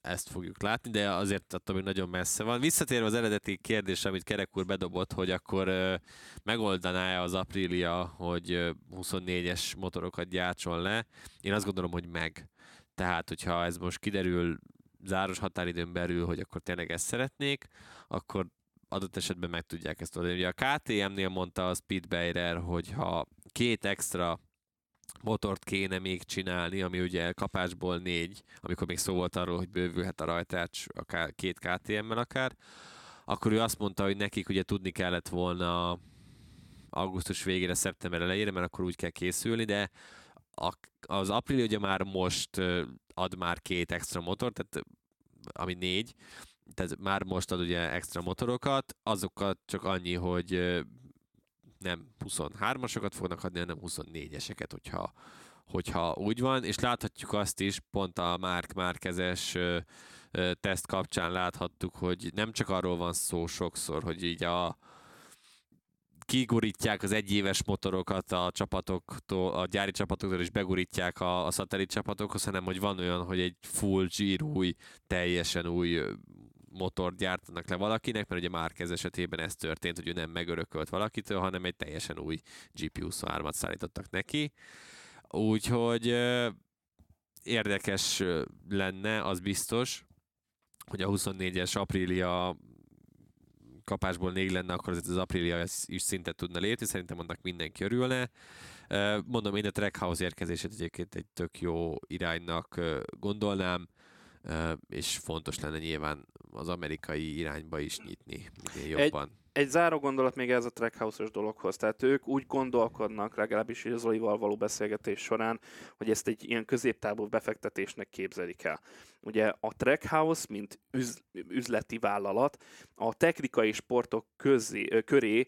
ezt fogjuk látni, de azért attól még nagyon messze van. Visszatérve az eredeti kérdésre, amit Kerek úr bedobott, hogy akkor megoldaná-e az Aprilia, hogy ö, 24-es motorokat gyártson le, én azt gondolom, hogy meg. Tehát, hogyha ez most kiderül záros határidőn belül, hogy akkor tényleg ezt szeretnék, akkor adott esetben meg tudják ezt oldani. Ugye a KTM-nél mondta a Speedbayer, hogy ha két extra motort kéne még csinálni, ami ugye kapásból négy, amikor még szó volt arról, hogy bővülhet a rajtács akár két KTM-mel akár, akkor ő azt mondta, hogy nekik ugye tudni kellett volna augusztus végére, szeptember elejére, mert akkor úgy kell készülni, de az April ugye már most ad már két extra motor, tehát ami négy, tehát már most ad ugye extra motorokat, azokat csak annyi, hogy nem 23-asokat fognak adni, hanem 24-eseket, hogyha, hogyha úgy van, és láthatjuk azt is, pont a Márk Márkezes teszt kapcsán láthattuk, hogy nem csak arról van szó sokszor, hogy így a kigurítják az egyéves motorokat a csapatoktól, a gyári csapatoktól, és begurítják a, a szatellit csapatokhoz, hanem hogy van olyan, hogy egy full zsírúj, teljesen új ö, motort gyártanak le valakinek, mert ugye Márquez esetében ez történt, hogy ő nem megörökölt valakitől, hanem egy teljesen új GP23-at szállítottak neki. Úgyhogy érdekes lenne, az biztos, hogy a 24-es Aprilia kapásból négy lenne, akkor azért az Aprilia ez is szintet tudna lépni, szerintem annak mindenki örülne. Mondom, én a Trackhouse érkezését egyébként egy tök jó iránynak gondolnám, és fontos lenne nyilván az amerikai irányba is nyitni minél jobban. Egy záró gondolat még ez a Trackhouse-os dologhoz. Tehát ők úgy gondolkodnak, legalábbis az Zolival való beszélgetés során, hogy ezt egy ilyen középtávú befektetésnek képzelik el. Ugye a Trackhouse, mint üz, üzleti vállalat, a technikai sportok közé, köré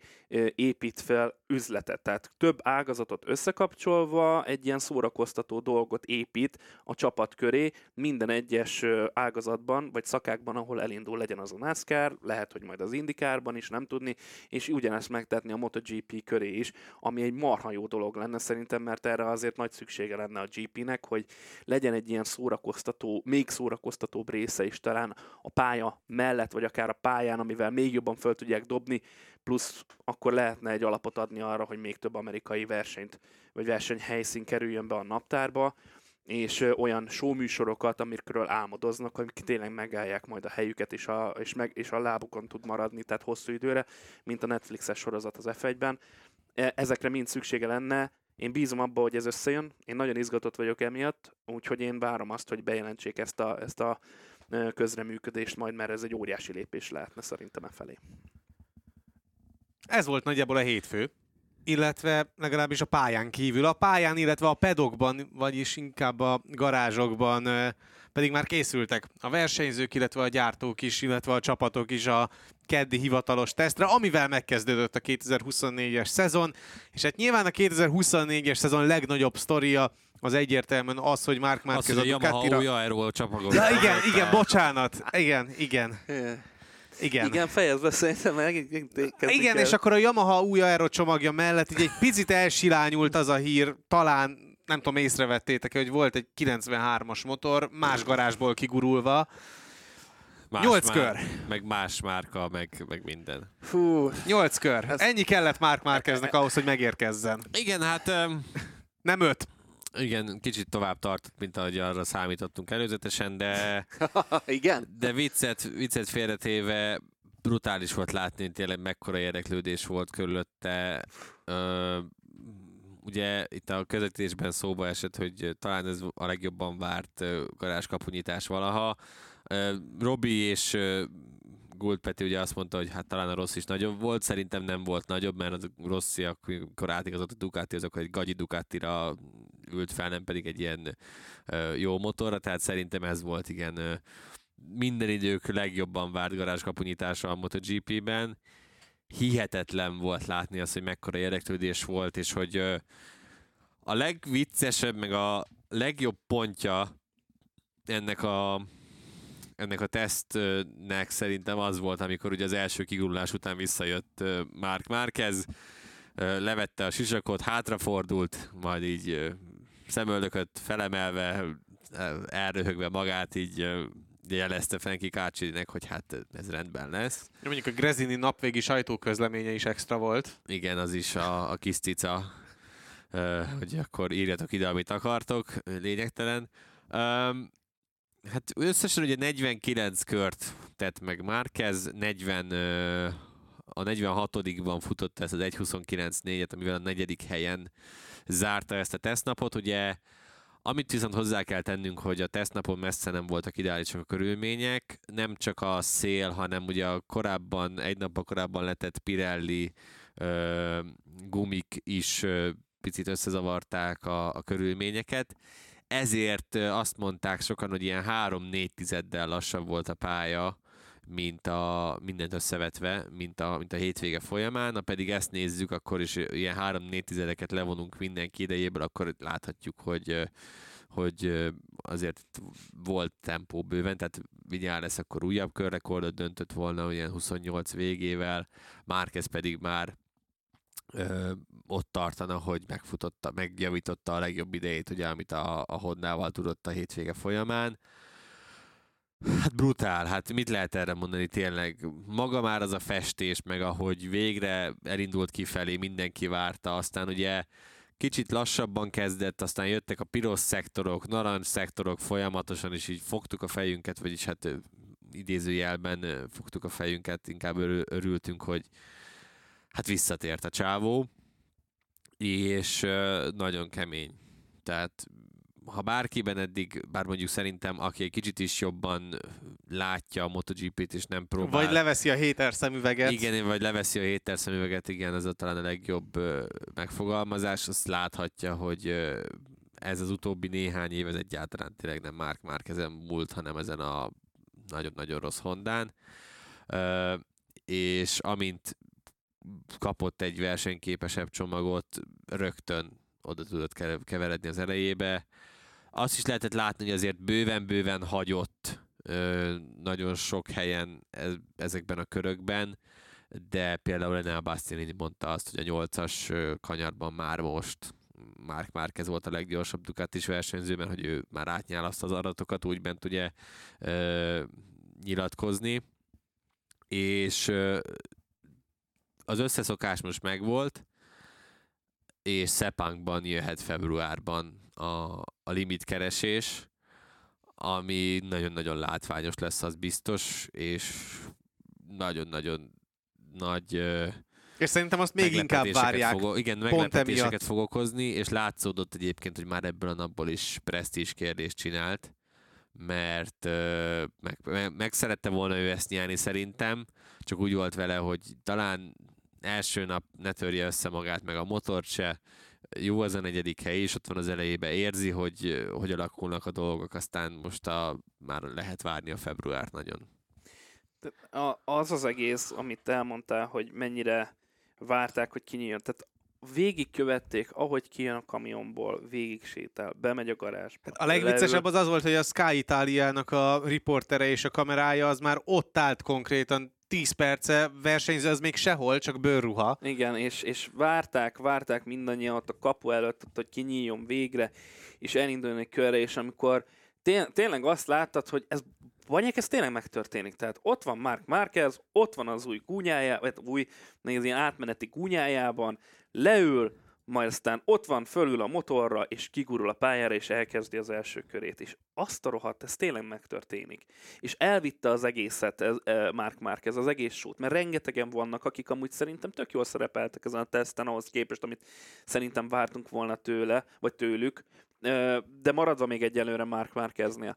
épít fel üzletet. Tehát több ágazatot összekapcsolva egy ilyen szórakoztató dolgot épít a csapat köré, minden egyes ágazatban, vagy szakákban, ahol elindul, legyen az a NASCAR, lehet, hogy majd az IndyCarban is, nem tudni, és ugyanezt megtetni a MotoGP köré is, ami egy marha jó dolog lenne szerintem, mert erre azért nagy szüksége lenne a GP-nek, hogy legyen egy ilyen szórakoztató, még szórakoztatóbb része is talán a pálya mellett, vagy akár a pályán, amivel még jobban föl tudják dobni, plusz akkor lehetne egy alapot adni arra, hogy még több amerikai versenyt, vagy versenyhelyszín kerüljön be a naptárba, és olyan showműsorokat, amikről álmodoznak, amik tényleg megállják majd a helyüket, és a, és, meg, és a lábukon tud maradni, tehát hosszú időre, mint a Netflixes sorozat az F1-ben. E, ezekre mind szüksége lenne, én bízom abba, hogy ez összejön, én nagyon izgatott vagyok emiatt, úgyhogy én várom azt, hogy bejelentsék ezt a, ezt a közreműködést majd, mert ez egy óriási lépés lehetne szerintem e felé. Ez volt nagyjából a hétfő, illetve legalábbis a pályán kívül. A pályán, illetve a pedokban, vagyis inkább a garázsokban pedig már készültek a versenyzők, illetve a gyártók is, illetve a csapatok is a keddi hivatalos tesztre, amivel megkezdődött a 2024-es szezon, és hát nyilván a 2024-es szezon legnagyobb sztoria az egyértelműen az, hogy Mark Márquez a Ducatira... Az, hogy a Yamaha csapagok. Ja, igen, igen, bocsánat. Igen, igen. Igen. Igen, fejezve szerintem meg. Igen, és akkor a Yamaha új aero csomagja mellett így egy picit elsilányult az a hír, talán nem tudom, észrevettétek hogy volt egy 93-as motor, más garázsból kigurulva. Más Nyolc már, kör. Meg más márka, meg, meg minden. Fú. Nyolc kör. Ez... Ennyi kellett Mark Márkeznek ahhoz, hogy megérkezzen. Igen, hát... Um... Nem öt. Igen, kicsit tovább tartott, mint ahogy arra számítottunk előzetesen, de... [LAUGHS] Igen? De viccet, viccet félretéve brutális volt látni, tényleg mekkora érdeklődés volt körülötte. Ö, ugye itt a közvetítésben szóba esett, hogy talán ez a legjobban várt garázskapunyítás valaha. Robi és Gould Peti ugye azt mondta, hogy hát talán a rossz is nagyobb volt, szerintem nem volt nagyobb, mert az Rossi, amikor átigazott a Ducati, azok egy gagyi Ducatira ült fel, nem pedig egy ilyen jó motorra, tehát szerintem ez volt igen minden idők legjobban várt garázskapunyítása a MotoGP-ben. Hihetetlen volt látni azt, hogy mekkora érdeklődés volt, és hogy a legviccesebb, meg a legjobb pontja ennek a ennek a tesztnek szerintem az volt, amikor ugye az első kigurulás után visszajött Mark Márquez, levette a sisakot, hátrafordult, majd így szemöldököt felemelve, elröhögve magát, így jelezte Fenki Kácsinek, hogy hát ez rendben lesz. Ja, mondjuk a Grezini napvégi sajtóközleménye is extra volt. Igen, az is a, a kis cica, hogy akkor írjatok ide, amit akartok, lényegtelen. Hát összesen ugye 49 kört tett meg Márquez, 40, a 46-ban futott ezt az 1.29.4-et, amivel a negyedik helyen zárta ezt a tesztnapot. Ugye amit viszont hozzá kell tennünk, hogy a tesztnapon messze nem voltak ideálisak a körülmények, nem csak a szél, hanem ugye a korábban, egy nappal korábban letett Pirelli ö, gumik is ö, picit összezavarták a, a körülményeket, ezért azt mondták sokan, hogy ilyen 3-4 tizeddel lassabb volt a pálya, mint a mindent összevetve, mint a, mint a hétvége folyamán, ha pedig ezt nézzük, akkor is ilyen 3-4 tizedeket levonunk mindenki idejéből, akkor láthatjuk, hogy hogy azért volt tempó bőven, tehát Vinyál lesz akkor újabb körrekordot döntött volna, ilyen 28 végével, Márquez pedig már ö, ott tartana, hogy megfutotta, megjavította a legjobb idejét, ugye, amit a, a Honnával tudott a hétvége folyamán. Hát brutál, hát mit lehet erre mondani tényleg? Maga már az a festés, meg ahogy végre elindult kifelé, mindenki várta, aztán ugye kicsit lassabban kezdett, aztán jöttek a piros szektorok, narancs szektorok folyamatosan, és így fogtuk a fejünket, vagyis hát idézőjelben fogtuk a fejünket, inkább örültünk, hogy hát visszatért a csávó, és nagyon kemény. Tehát ha bárkiben eddig, bár mondjuk szerintem, aki egy kicsit is jobban látja a MotoGP-t és nem próbál... Vagy leveszi a héter szemüveget. Igen, vagy leveszi a héter szemüveget, igen, ez a talán a legjobb megfogalmazás, azt láthatja, hogy ez az utóbbi néhány év, ez egyáltalán tényleg nem Mark Márkezen múlt, hanem ezen a nagyon-nagyon rossz Hondán. És amint kapott egy versenyképesebb csomagot, rögtön oda tudott keveredni az elejébe. Azt is lehetett látni, hogy azért bőven-bőven hagyott nagyon sok helyen e, ezekben a körökben, de például Enel Bastianini mondta azt, hogy a nyolcas kanyarban már most Mark Márquez volt a leggyorsabb Ducatis versenyző, mert hogy ő már átnyálaszt az adatokat, úgy bent ugye ö, nyilatkozni, és ö, az összeszokás most megvolt, és Szepánkban jöhet februárban a, a limitkeresés, ami nagyon-nagyon látványos lesz, az biztos, és nagyon-nagyon nagy és szerintem azt még inkább várják. Fog, igen, meglepetéseket fog okozni, és látszódott egyébként, hogy már ebből a napból is presztízs kérdést csinált, mert meg, meg, meg szerette volna ő ezt nyerni szerintem, csak úgy volt vele, hogy talán első nap ne törje össze magát, meg a motort se, jó az a negyedik hely, és ott van az elejébe, érzi, hogy hogy alakulnak a dolgok, aztán most a, már lehet várni a februárt nagyon. Az az egész, amit elmondtál, hogy mennyire várták, hogy kinyíljon. Tehát végigkövették, ahogy kijön a kamionból, végig sétál, bemegy a garázsba. Hát a legviccesebb az az volt, hogy a Sky Itáliának a riportere és a kamerája az már ott állt konkrétan 10 perce, versenyző az még sehol, csak bőrruha. Igen, és, és várták, várták mindannyian ott a kapu előtt, ott, hogy kinyíljon végre, és elinduljon egy körre, és amikor té- tényleg azt láttad, hogy ez Banyek, ez tényleg megtörténik. Tehát ott van Mark Marquez, ott van az új gúnyája, vagy új, ilyen átmeneti gúnyájában, leül, majd aztán ott van fölül a motorra, és kigurul a pályára, és elkezdi az első körét. És azt a rohadt, ez tényleg megtörténik. És elvitte az egészet ez, e, Mark Marquez, az egész sót, mert rengetegen vannak, akik amúgy szerintem tök jól szerepeltek ezen a teszten ahhoz képest, amit szerintem vártunk volna tőle, vagy tőlük, de maradva még egyelőre Mark Marqueznél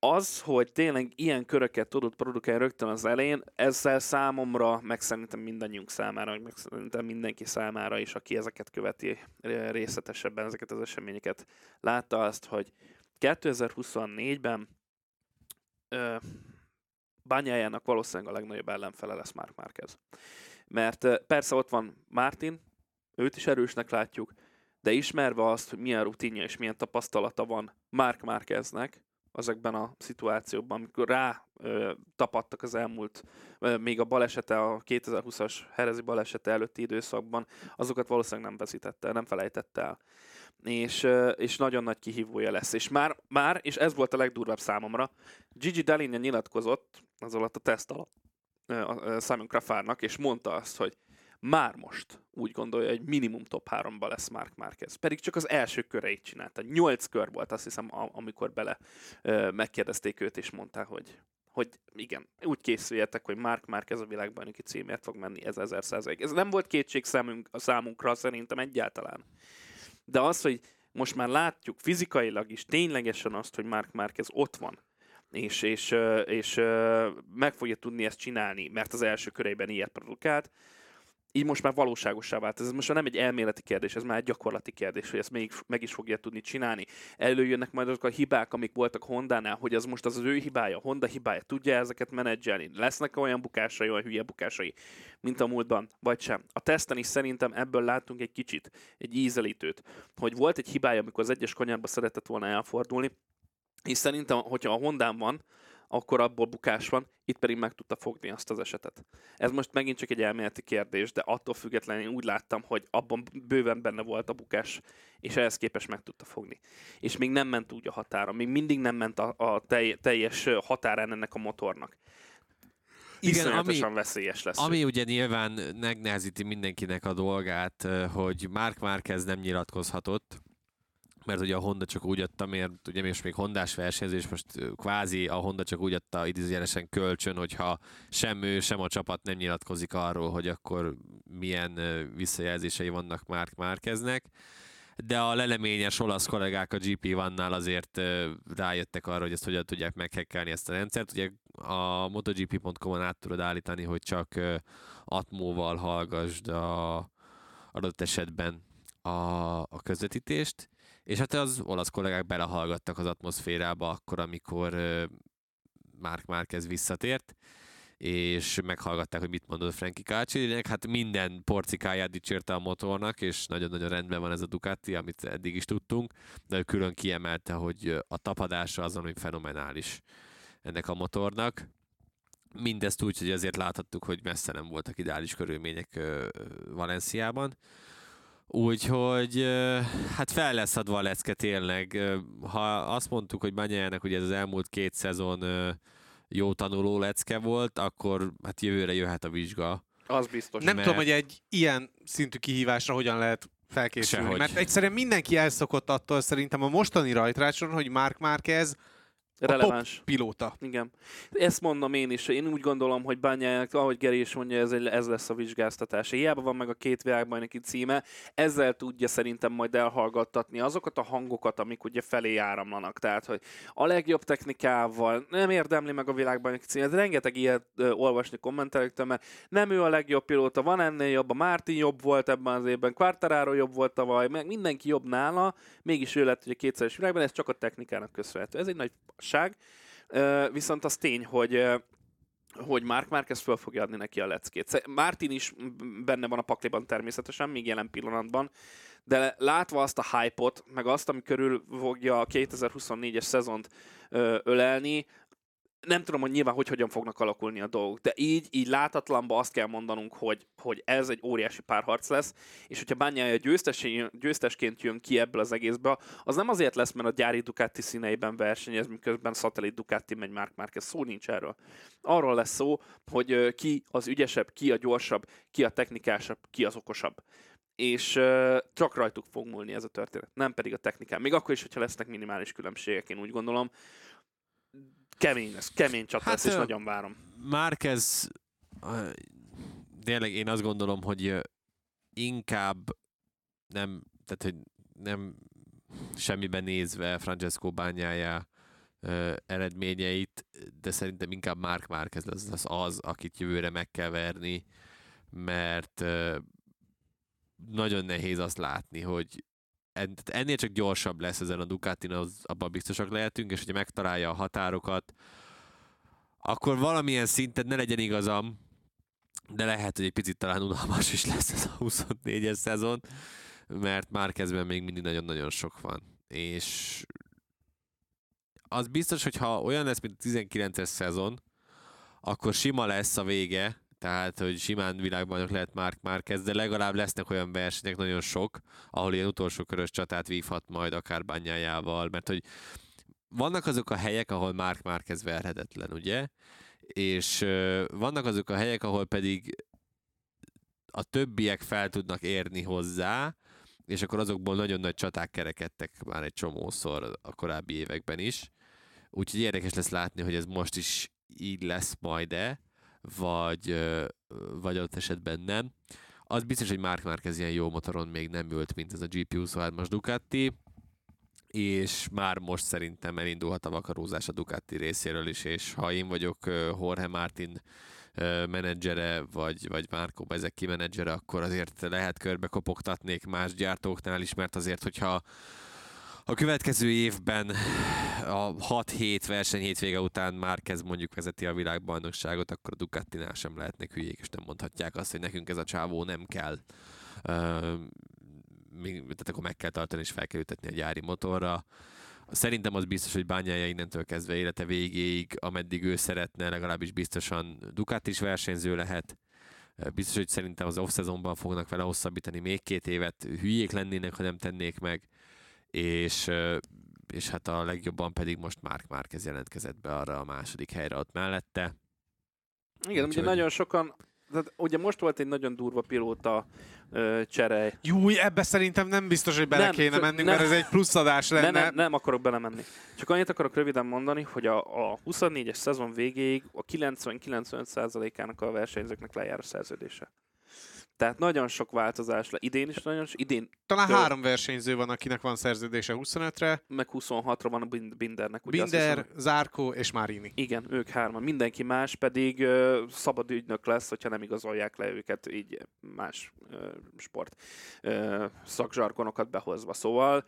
az, hogy tényleg ilyen köröket tudott produkálni rögtön az elején, ezzel számomra, meg szerintem mindannyiunk számára, meg szerintem mindenki számára is, aki ezeket követi részletesebben, ezeket az eseményeket, látta azt, hogy 2024-ben ö, bányájának valószínűleg a legnagyobb ellenfele lesz Mark Márquez. Mert persze ott van Martin, őt is erősnek látjuk, de ismerve azt, hogy milyen rutinja és milyen tapasztalata van Mark Márqueznek, ezekben a szituációkban, amikor rá ö, tapadtak az elmúlt, ö, még a balesete, a 2020-as herezi balesete előtti időszakban, azokat valószínűleg nem veszítette, nem felejtette el. És, ö, és nagyon nagy kihívója lesz. És már, már, és ez volt a legdurvább számomra, Gigi Dalinja nyilatkozott az alatt a teszt alatt Simon Krafárnak, és mondta azt, hogy már most úgy gondolja, hogy minimum top 3-ba lesz Mark Marquez. Pedig csak az első köreit csinálta. Nyolc kör volt, azt hiszem, amikor bele ö, megkérdezték őt, és mondta, hogy hogy igen, úgy készüljetek, hogy Mark Marquez a világbajnoki címért fog menni, ez ezer százalék. Ez nem volt kétség számunk, a számunkra szerintem egyáltalán. De az, hogy most már látjuk fizikailag is ténylegesen azt, hogy Mark Marquez ott van, és, és, és, és meg fogja tudni ezt csinálni, mert az első körében ilyet produkált, így most már valóságosá vált. Ez most már nem egy elméleti kérdés, ez már egy gyakorlati kérdés, hogy ezt még meg is fogja tudni csinálni. Előjönnek majd azok a hibák, amik voltak Hondánál, hogy az most az az ő hibája, Honda hibája, tudja ezeket menedzselni. Lesznek olyan bukásai, olyan hülye bukásai, mint a múltban, vagy sem. A teszten is szerintem ebből látunk egy kicsit, egy ízelítőt, hogy volt egy hibája, amikor az egyes kanyarba szeretett volna elfordulni, és szerintem, hogyha a Hondán van, akkor abból bukás van, itt pedig meg tudta fogni azt az esetet. Ez most megint csak egy elméleti kérdés, de attól függetlenül én úgy láttam, hogy abban bőven benne volt a bukás, és ehhez képest meg tudta fogni. És még nem ment úgy a határa, még mindig nem ment a, a teljes határán ennek a motornak. Igen, ami, veszélyes lesz. Ami ugye nyilván megnehezíti mindenkinek a dolgát, hogy Mark Márquez nem nyilatkozhatott, mert ugye a Honda csak úgy adta, mert ugye most még Hondás versenyzés, most kvázi a Honda csak úgy adta idézőjelesen kölcsön, hogyha sem ő, sem a csapat nem nyilatkozik arról, hogy akkor milyen visszajelzései vannak Mark Márkeznek de a leleményes olasz kollégák a GP1-nál azért rájöttek arra, hogy ezt hogyan tudják meghekkelni ezt a rendszert. Ugye a MotoGP.com-on át tudod állítani, hogy csak Atmóval hallgasd a adott esetben a, a közvetítést, És hát az olasz kollégák belehallgattak az atmoszférába akkor, amikor Mark Márquez visszatért, és meghallgatták, hogy mit mondott Frankie Calcini. Hát minden porcikáját dicsérte a motornak, és nagyon-nagyon rendben van ez a Ducati, amit eddig is tudtunk, de ő külön kiemelte, hogy a tapadása az, ami fenomenális ennek a motornak. Mindezt úgy, hogy azért láthattuk, hogy messze nem voltak ideális körülmények Valenciában. Úgyhogy hát fel lesz adva a lecke tényleg. Ha azt mondtuk, hogy Banyájának hogy ez az elmúlt két szezon jó tanuló lecke volt, akkor hát jövőre jöhet a vizsga. Az biztos. Nem mert... tudom, hogy egy ilyen szintű kihívásra hogyan lehet felkészülni. Sehogy. Mert egyszerűen mindenki elszokott attól szerintem a mostani rajtrácson, hogy Mark Márquez Releváns. top pilóta. Igen. Ezt mondom én is. Én úgy gondolom, hogy Bányának, ahogy Geri is mondja, ez, ez lesz a vizsgáztatása. Hiába van meg a két világbajnoki címe, ezzel tudja szerintem majd elhallgattatni azokat a hangokat, amik ugye felé áramlanak. Tehát, hogy a legjobb technikával nem érdemli meg a világbajnoki címet. Rengeteg ilyet ö, olvasni kommentelőktől, mert nem ő a legjobb pilóta, van ennél jobb, a Martin jobb volt ebben az évben, Quartararo jobb volt tavaly, meg mindenki jobb nála, mégis ő lett ugye kétszeres világban, ez csak a technikának köszönhető. Ez egy nagy igazság. Viszont az tény, hogy hogy Mark Marquez föl fogja adni neki a leckét. Martin is benne van a pakliban természetesen, még jelen pillanatban, de látva azt a hype-ot, meg azt, ami körül fogja a 2024-es szezont ölelni, nem tudom, hogy nyilván hogy hogyan fognak alakulni a dolgok, de így, így látatlanba azt kell mondanunk, hogy, hogy ez egy óriási párharc lesz, és hogyha Bányája győztes, győztesként jön ki ebből az egészbe, az nem azért lesz, mert a gyári Ducati színeiben versenyez, miközben szatellit Ducati megy Mark Marquez, szó nincs erről. Arról lesz szó, hogy ki az ügyesebb, ki a gyorsabb, ki a technikásabb, ki az okosabb és uh, csak rajtuk fog múlni ez a történet, nem pedig a technikán. Még akkor is, hogyha lesznek minimális különbségek, én úgy gondolom kemény lesz, kemény csata hát, lesz, és nagyon várom. Márquez, tényleg én azt gondolom, hogy inkább nem, tehát hogy nem semmiben nézve Francesco bányája eredményeit, de szerintem inkább Mark Márquez lesz az, az, akit jövőre meg kell verni, mert nagyon nehéz azt látni, hogy ennél csak gyorsabb lesz ezen a Ducatin, az, abban biztosak lehetünk, és hogyha megtalálja a határokat, akkor valamilyen szinten ne legyen igazam, de lehet, hogy egy picit talán unalmas is lesz ez a 24-es szezon, mert már kezdben még mindig nagyon-nagyon sok van. És az biztos, hogy ha olyan lesz, mint a 19-es szezon, akkor sima lesz a vége, tehát hogy simán világbajnok lehet már, már kezd, de legalább lesznek olyan versenyek, nagyon sok, ahol ilyen utolsó körös csatát vívhat majd akár bányájával, mert hogy vannak azok a helyek, ahol Mark Márquez verhetetlen, ugye? És vannak azok a helyek, ahol pedig a többiek fel tudnak érni hozzá, és akkor azokból nagyon nagy csaták kerekedtek már egy csomószor a korábbi években is. Úgyhogy érdekes lesz látni, hogy ez most is így lesz majd-e, vagy, vagy adott esetben nem. Az biztos, hogy Mark Marquez ilyen jó motoron még nem ült, mint ez a GP23-as Ducati, és már most szerintem elindulhat a vakarózás a Ducati részéről is, és ha én vagyok Jorge Martin menedzsere, vagy, vagy Márko Bezeki menedzsere, akkor azért lehet körbe kopogtatnék más gyártóknál is, mert azért, hogyha a következő évben a 6-7 verseny hétvége után már kezd mondjuk vezeti a világbajnokságot, akkor a Ducatinál sem lehetnek hülyék, és nem mondhatják azt, hogy nekünk ez a csávó nem kell. Uh, tehát akkor meg kell tartani és fel kell ütetni a gyári motorra. Szerintem az biztos, hogy bányája innentől kezdve élete végéig, ameddig ő szeretne, legalábbis biztosan Ducati is versenyző lehet. Biztos, hogy szerintem az off-szezonban fognak vele hosszabbítani még két évet. Hülyék lennének, ha nem tennék meg és, és hát a legjobban pedig most Mark Márquez jelentkezett be arra a második helyre ott mellette. Igen, Úgy, ugye hogy... nagyon sokan tehát ugye most volt egy nagyon durva pilóta ö, csere. Júj, ebbe szerintem nem biztos, hogy bele nem, kéne mennünk, nem, mert ez egy pluszadás lenne. Nem, nem, nem akarok belemenni. Csak annyit akarok röviden mondani, hogy a, a 24-es szezon végéig a 90-95%-ának a versenyzőknek lejár a szerződése. Tehát nagyon sok változás le. Idén is nagyon sok. Idén Talán től... három versenyző van, akinek van szerződése 25-re. Meg 26-ra van a Bindernek. Ugye Binder, Zárkó és Márini. Igen, ők hárman. Mindenki más pedig uh, szabad ügynök lesz, hogyha nem igazolják le őket így más uh, sport uh, szakzsarkonokat behozva. Szóval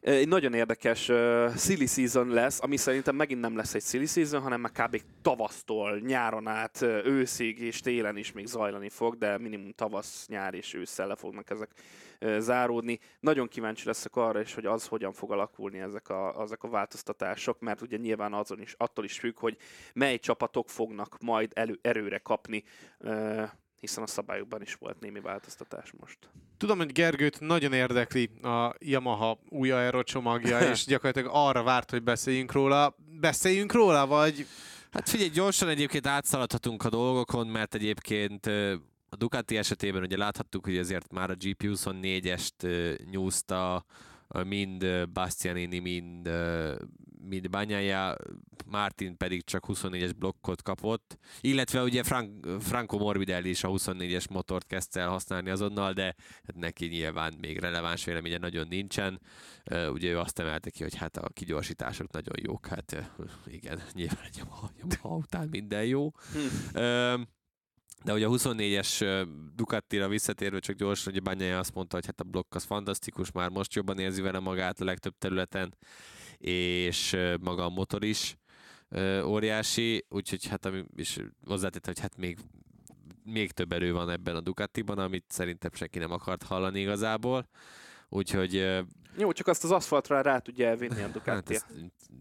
Egy nagyon érdekes uh, silly season lesz, ami szerintem megint nem lesz egy silly season, hanem már kb. tavasztól nyáron át őszig és télen is még zajlani fog, de minimum tavasz, nyár és ősszel le fognak ezek uh, záródni. Nagyon kíváncsi leszek arra is, hogy az hogyan fog alakulni ezek a, ezek a változtatások, mert ugye nyilván azon is, attól is függ, hogy mely csapatok fognak majd elő, erőre kapni uh, hiszen a szabályokban is volt némi változtatás most. Tudom, hogy Gergőt nagyon érdekli a Yamaha új aerocsomagja, [LAUGHS] és gyakorlatilag arra várt, hogy beszéljünk róla. Beszéljünk róla, vagy... Hát figyelj, gyorsan egyébként átszaladhatunk a dolgokon, mert egyébként a Ducati esetében ugye láthattuk, hogy ezért már a GP24-est nyúzta mind Bastianini, mind mint Banyája, Martin pedig csak 24-es blokkot kapott, illetve ugye Frank, Franco Morbidelli is a 24-es motort kezdte el használni azonnal, de hát neki nyilván még releváns véleménye nagyon nincsen. Ugye ő azt emelte ki, hogy hát a kigyorsítások nagyon jók, hát igen, [LAUGHS] nyilván egy a után minden jó. Hm. De ugye a 24-es Ducatira visszatérve csak gyorsan, hogy Banyája azt mondta, hogy hát a blokk az fantasztikus, már most jobban érzi vele magát a legtöbb területen, és maga a motor is óriási, úgyhogy hát is hozzátette, hogy hát még, még több erő van ebben a Ducatiban, amit szerintem senki nem akart hallani igazából. Úgyhogy... Jó, csak azt az aszfaltra rá tudja elvinni a Ducati. Hát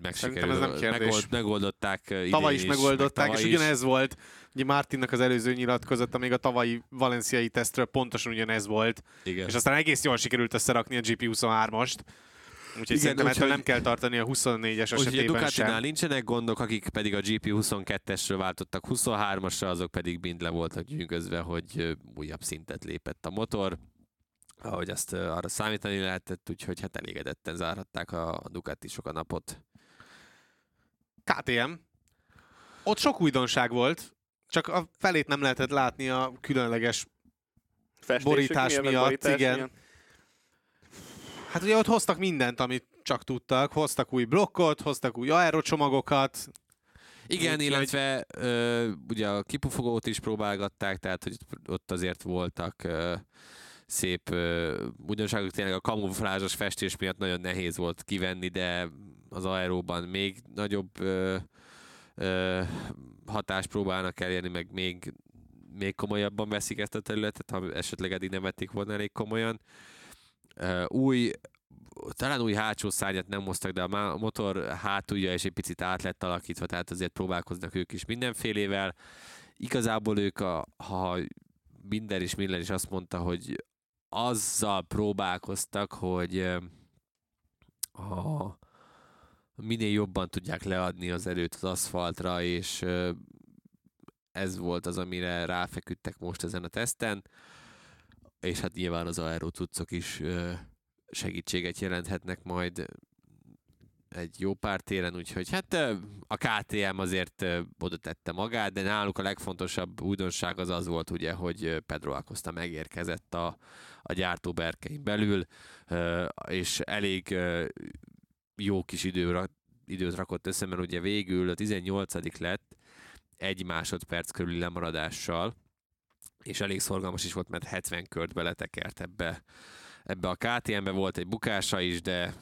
megsikerül, ez nem kérdés. Megold, megoldották Tavaly is, is megoldották, meg és ugyanez volt. Ugye Martinnak az előző nyilatkozata még a tavalyi valenciai tesztről pontosan ugyanez volt. Igen. És aztán egész jól sikerült összerakni a GP23-ast. Úgyhogy Igen, szerintem ettől nem kell tartani a 24-es esetében Úgyhogy a Ducatinál nincsenek gondok, akik pedig a GP22-esről váltottak 23-asra, azok pedig mind le voltak gyűgözve, hogy újabb szintet lépett a motor ahogy azt arra számítani lehetett, úgyhogy hát elégedetten zárhatták a Ducatisok a napot. KTM. Ott sok újdonság volt, csak a felét nem lehetett látni a különleges Festésük borítás miatt. Borítás igen. Miatt. Hát ugye ott hoztak mindent, amit csak tudtak. Hoztak új blokkot, hoztak új aerocsomagokat. Igen, úgy, illetve hogy... ö, ugye a kipufogót is próbálgatták, tehát hogy ott azért voltak ö, szép ö, újdonságok. Tényleg a kamuflázsos festés miatt nagyon nehéz volt kivenni, de az aeróban még nagyobb ö, ö, hatást próbálnak elérni, meg még, még komolyabban veszik ezt a területet, ha esetleg eddig nem vették volna elég komolyan. Uh, új, talán új hátsó szárnyat nem hoztak, de a motor hátulja is egy picit át lett alakítva, tehát azért próbálkoznak ők is mindenfélével. Igazából ők, a, ha Binder is Miller is azt mondta, hogy azzal próbálkoztak, hogy a, minél jobban tudják leadni az erőt az aszfaltra, és ez volt az, amire ráfeküdtek most ezen a teszten és hát nyilván az aero cuccok is segítséget jelenthetnek majd egy jó pár téren, úgyhogy hát a KTM azért oda tette magát, de náluk a legfontosabb újdonság az az volt ugye, hogy Pedro Acosta megérkezett a, a gyártó berkein belül, és elég jó kis időre, időt rakott össze, mert ugye végül a 18 lett egy másodperc körüli lemaradással, és elég szorgalmas is volt, mert 70 kört beletekert ebbe, ebbe a KTM-be, volt egy bukása is, de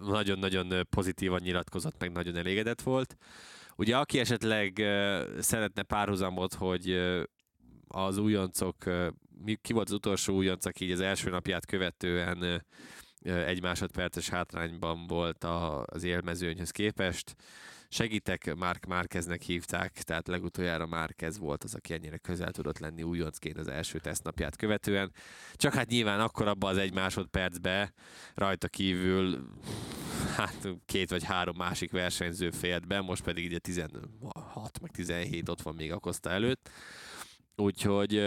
nagyon-nagyon pozitívan nyilatkozott, meg nagyon elégedett volt. Ugye aki esetleg szeretne párhuzamot, hogy az újoncok, ki volt az utolsó újonc, aki így az első napját követően egy másodperces hátrányban volt az élmezőnyhöz képest, Segítek, Mark Márkeznek hívták, tehát legutoljára Márkez volt az, aki ennyire közel tudott lenni újoncként az első tesztnapját követően. Csak hát nyilván akkor abban az egy másodpercbe rajta kívül hát két vagy három másik versenyző félt be, most pedig ugye 16 meg 17 ott van még a Costa előtt. Úgyhogy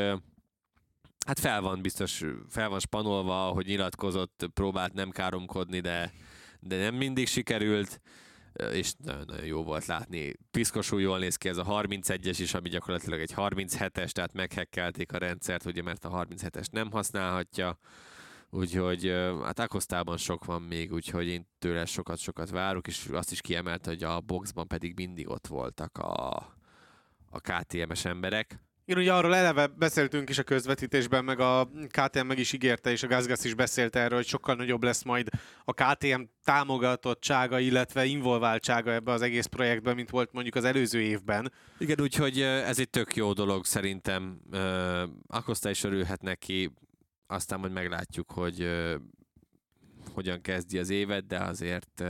hát fel van biztos, fel van spanolva, hogy nyilatkozott, próbált nem káromkodni, de, de nem mindig sikerült és nagyon-nagyon jó volt látni. Piszkosul jól néz ki ez a 31-es is, ami gyakorlatilag egy 37-es, tehát meghekkelték a rendszert, ugye, mert a 37-es nem használhatja. Úgyhogy hát Akosztában sok van még, úgyhogy én tőle sokat-sokat várok, és azt is kiemelte, hogy a boxban pedig mindig ott voltak a, a KTM-es emberek. Igen, ugye arról eleve beszéltünk is a közvetítésben, meg a KTM meg is ígérte, és a Gazgas is beszélt erről, hogy sokkal nagyobb lesz majd a KTM támogatottsága, illetve involváltsága ebbe az egész projektben, mint volt mondjuk az előző évben. Igen, úgyhogy ez egy tök jó dolog szerintem. Akosztály is örülhet neki, aztán majd meglátjuk, hogy hogyan kezdi az évet, de azért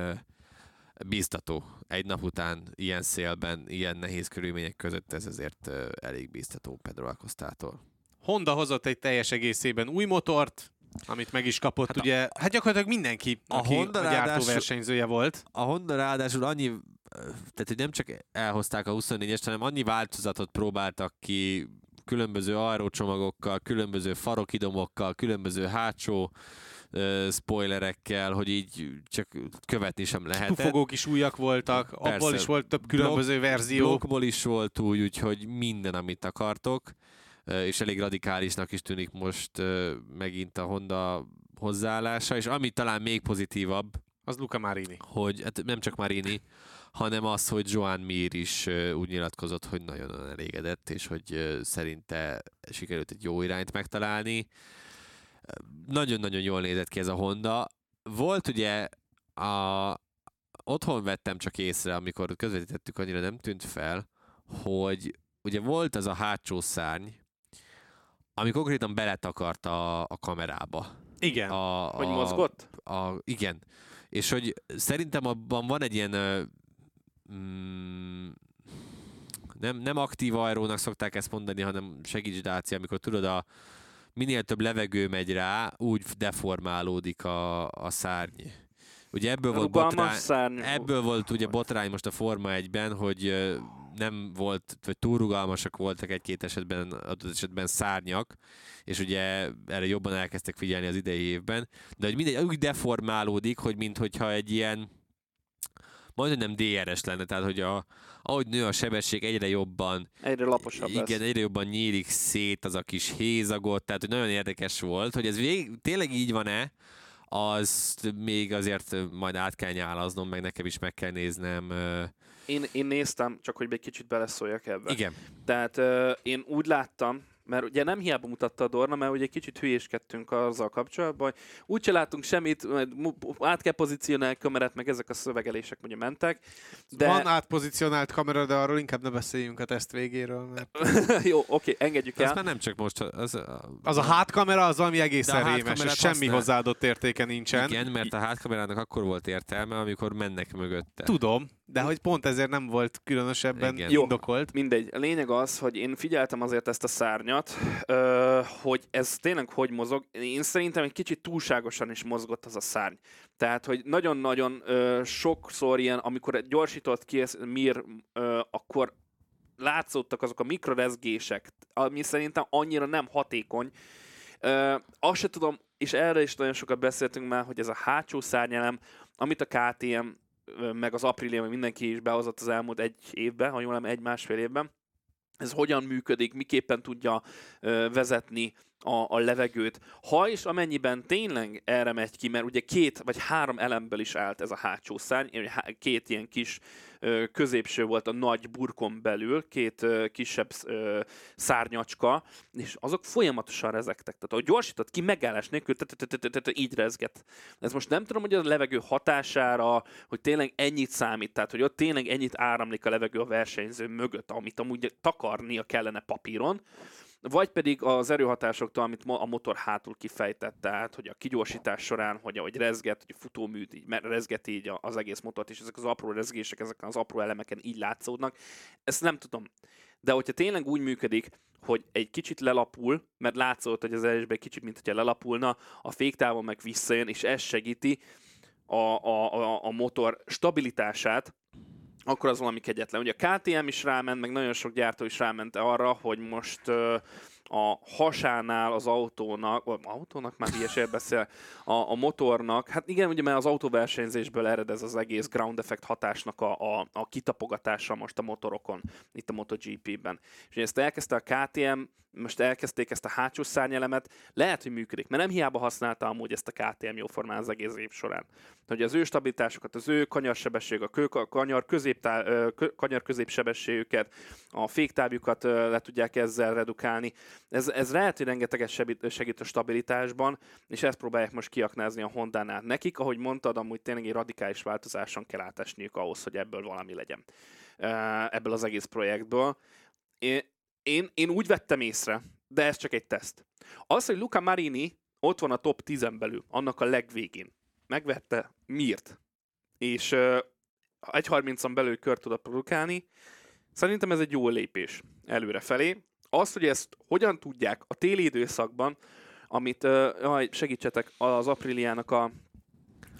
bíztató. Egy nap után ilyen szélben, ilyen nehéz körülmények között ez azért elég bíztató Pedro Acosta-tól. Honda hozott egy teljes egészében új motort, amit meg is kapott, hát ugye, a, hát gyakorlatilag mindenki, a aki Honda a gyártó versenyzője volt. A Honda ráadásul annyi, tehát hogy nem csak elhozták a 24-est, hanem annyi változatot próbáltak ki különböző aerócsomagokkal, különböző farokidomokkal, különböző hátsó spoilerekkel, hogy így csak követni sem lehet. Tufogók is újak voltak, Persze. abból is volt több különböző Blok, verzió. Blokkból is volt úgy, úgyhogy minden, amit akartok, és elég radikálisnak is tűnik most megint a Honda hozzáállása, és ami talán még pozitívabb, az Luca Marini. Hogy hát nem csak Marini, hanem az, hogy Joan Mir is úgy nyilatkozott, hogy nagyon elégedett, és hogy szerinte sikerült egy jó irányt megtalálni nagyon-nagyon jól nézett ki ez a Honda. Volt ugye a... Otthon vettem csak észre, amikor közvetítettük, annyira nem tűnt fel, hogy ugye volt az a hátsó szárny, ami konkrétan beletakart a, a kamerába. Igen. A, a, hogy mozgott? A, igen. És hogy szerintem abban van egy ilyen mm, nem, nem aktív aerónak szokták ezt mondani, hanem segíts Dácia, amikor tudod a, minél több levegő megy rá, úgy deformálódik a, a szárny. Ugye ebből volt, botrány, ebből volt ugye botrány most a Forma 1-ben, hogy nem volt, vagy túl rugalmasak voltak egy-két esetben, adott esetben szárnyak, és ugye erre jobban elkezdtek figyelni az idei évben, de hogy mindegy, úgy deformálódik, hogy minthogyha egy ilyen majd nem DRS lenne, tehát hogy a, ahogy nő a sebesség egyre jobban, egyre laposabb igen, lesz. egyre jobban nyílik szét az a kis hézagot, tehát hogy nagyon érdekes volt, hogy ez vég, tényleg így van-e, az még azért majd át kell nyálaznom, meg nekem is meg kell néznem. Én, én néztem, csak hogy egy kicsit beleszóljak ebbe. Igen. Tehát uh, én úgy láttam, mert ugye nem hiába mutatta a Dorna, mert ugye egy kicsit hülyéskedtünk azzal kapcsolatban, úgyse látunk semmit, át kell pozícionálni a kamerát, meg ezek a szövegelések ugye mentek. De... Van átpozícionált kamera, de arról inkább ne beszéljünk a teszt végéről. Mert... [LAUGHS] Jó, oké, engedjük el. Ez már nem csak most. Az a, az a hátkamera az valami egészen rémes, és semmi használ... hozzáadott értéke nincsen. Igen, mert a hátkamerának akkor volt értelme, amikor mennek mögötte. Tudom, de hogy pont ezért nem volt különösebben Igen. indokolt. Jó, mindegy. A lényeg az, hogy én figyeltem azért ezt a szárnyat, hogy ez tényleg hogy mozog. Én szerintem egy kicsit túlságosan is mozgott az a szárny. Tehát, hogy nagyon-nagyon sokszor ilyen, amikor gyorsított ki Mir, akkor látszottak azok a mikrorezgések, ami szerintem annyira nem hatékony. azt se tudom, és erre is nagyon sokat beszéltünk már, hogy ez a hátsó szárnyelem, amit a KTM meg az Aprilia, meg mindenki is behozott az elmúlt egy évben, ha jól nem egy-másfél évben, ez hogyan működik, miképpen tudja vezetni a, a levegőt. Ha és amennyiben tényleg erre megy ki, mert ugye két vagy három elemből is állt ez a hátsó szárny, két ilyen kis középső volt a nagy burkon belül, két kisebb szárnyacska, és azok folyamatosan rezegtek. Tehát ahogy gyorsított ki, megállás nélkül, így rezget. Ez most nem tudom, hogy a levegő hatására, hogy tényleg ennyit számít, tehát hogy ott tényleg ennyit áramlik a levegő a versenyző mögött, amit amúgy takarnia kellene papíron, vagy pedig az erőhatásoktól, amit a motor hátul kifejtett, tehát hogy a kigyorsítás során, hogy ahogy rezget, hogy a futóműt így rezget így az egész motort, és ezek az apró rezgések, ezek az apró elemeken így látszódnak. Ezt nem tudom. De hogyha tényleg úgy működik, hogy egy kicsit lelapul, mert látszott, hogy az elsőben kicsit, mint hogyha lelapulna, a féktávon meg visszajön, és ez segíti a, a, a, a motor stabilitását, akkor az valami kegyetlen. Ugye a KTM is ráment, meg nagyon sok gyártó is ráment arra, hogy most a hasánál az autónak, vagy autónak már hülyeség beszél, a, a motornak, hát igen, ugye mert az autóversenyzésből ered ez az egész ground effect hatásnak a, a, a kitapogatása most a motorokon, itt a MotoGP-ben. És ugye ezt elkezdte a KTM, most elkezdték ezt a hátsó szárnyelemet, lehet, hogy működik, mert nem hiába használta amúgy ezt a KTM jóformán az egész év során. Hogy az ő stabilitásokat, az ő kanyarsebesség, a, kő, a kanyar, középtá, kanyar középsebességüket, a féktávjukat le tudják ezzel redukálni. Ez, ez lehet, hogy rengeteget segít a stabilitásban, és ezt próbálják most kiaknázni a Honda-nál. Nekik, ahogy mondtad, amúgy tényleg egy radikális változáson kell átesniük ahhoz, hogy ebből valami legyen. Ebből az egész projektből. Én, én, én úgy vettem észre, de ez csak egy teszt. Az, hogy Luca Marini ott van a top 10 belül, annak a legvégén. Megvette Mirt, és uh, 1.30-on belül kört tud produkálni. Szerintem ez egy jó lépés előre felé. Az, hogy ezt hogyan tudják a téli időszakban, amit, uh, segítsetek, az Apriliának a,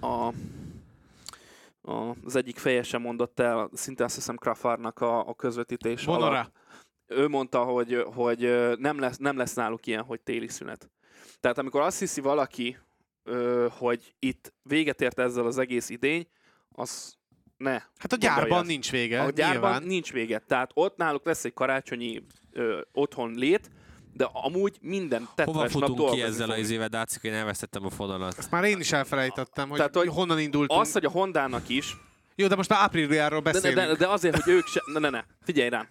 a az egyik feje sem mondott el, szinte azt hiszem Krafarnak a, a közvetítés Bonora. alatt. Ő mondta, hogy, hogy nem, lesz, nem lesz náluk ilyen, hogy téli szünet. Tehát amikor azt hiszi valaki, hogy itt véget ért ezzel az egész idény, az ne. Hát a gyárban nincs vége. A gyárban nyilván. nincs vége. Tehát ott náluk lesz egy karácsonyi ö, otthon lét, de amúgy minden tetves Hova futunk ki ezzel az éve, Dácik, én elvesztettem a fonalat. Ezt már én is elfelejtettem, hogy, Tehát, hogy honnan indultunk. Az, hogy a Hondának is, Jó, de most már ápriliáról de, de, beszélünk. de, de azért, hogy ők se... Ne, ne, ne, figyelj rám.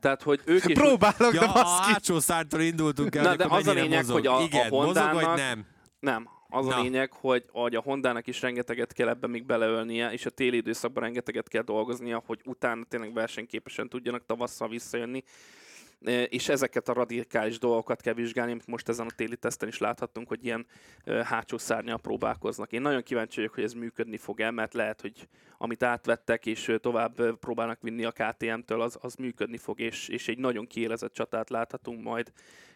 Tehát, hogy ők is... Próbálok, Ja, de a baszki. hátsó szártól indultunk el, Na, de az a lényeg, mozog. hogy a- a Igen, mozog Hondának- vagy nem? Nem. Az a Na. lényeg, hogy, hogy a Hondának is rengeteget kell ebben még beleölnie, és a téli időszakban rengeteget kell dolgoznia, hogy utána tényleg versenyképesen tudjanak tavasszal visszajönni. És ezeket a radikális dolgokat kell vizsgálni, amit most ezen a téli teszten is láthattunk, hogy ilyen hátsó szárnyal próbálkoznak. Én nagyon kíváncsi vagyok, hogy ez működni fog-e, mert lehet, hogy amit átvettek és tovább próbálnak vinni a KTM-től, az, az működni fog, és, és egy nagyon kiélezett csatát láthatunk majd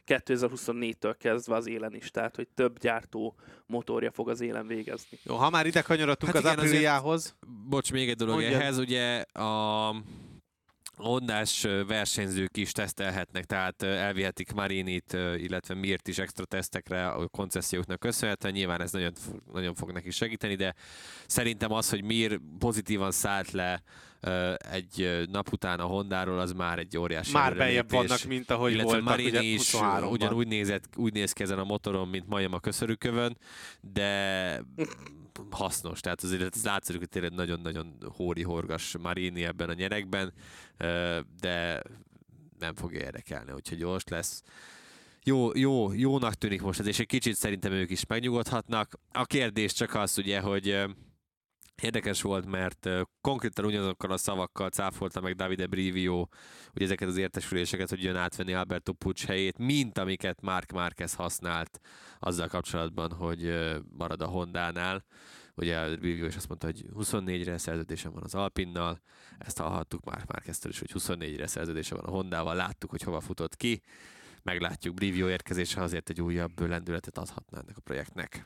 2024-től kezdve az élen is, tehát hogy több gyártó motorja fog az élen végezni. Jó, ha már ide kanyarodtunk Hát az igen, azért- Apriliához, Bocs, még egy dolog Mondjad. ehhez, ugye a Hondás versenyzők is tesztelhetnek, tehát elvihetik Marinit, illetve Mirt is extra tesztekre a konceszióknak köszönhetően. Nyilván ez nagyon, nagyon fog neki segíteni, de szerintem az, hogy Mir pozitívan szállt le egy nap után a Hondáról, az már egy óriási már beljebb vannak, mint ahogy illetve voltak Marini ugye is 23-ban. ugyanúgy nézett, úgy néz ki ezen a motoron, mint majom a köszörükövön, de [LAUGHS] hasznos. Tehát azért ez látszik, hogy tényleg nagyon-nagyon hóri horgas Marini ebben a nyerekben, de nem fogja érdekelni, úgyhogy gyors lesz. Jó, jó, jónak tűnik most ez, és egy kicsit szerintem ők is megnyugodhatnak. A kérdés csak az ugye, hogy Érdekes volt, mert konkrétan ugyanazokkal a szavakkal cáfolta meg Davide Brivio ugye ezeket az értesüléseket, hogy jön átvenni Alberto Pucs helyét, mint amiket Mark Marquez használt azzal kapcsolatban, hogy marad a Hondánál. Ugye Brivio is azt mondta, hogy 24-re szerződésem van az Alpinnal, ezt hallhattuk Mark Marqueztől is, hogy 24-re szerződése van a Hondával, láttuk, hogy hova futott ki, meglátjuk Brivio érkezése azért egy újabb lendületet adhatná ennek a projektnek.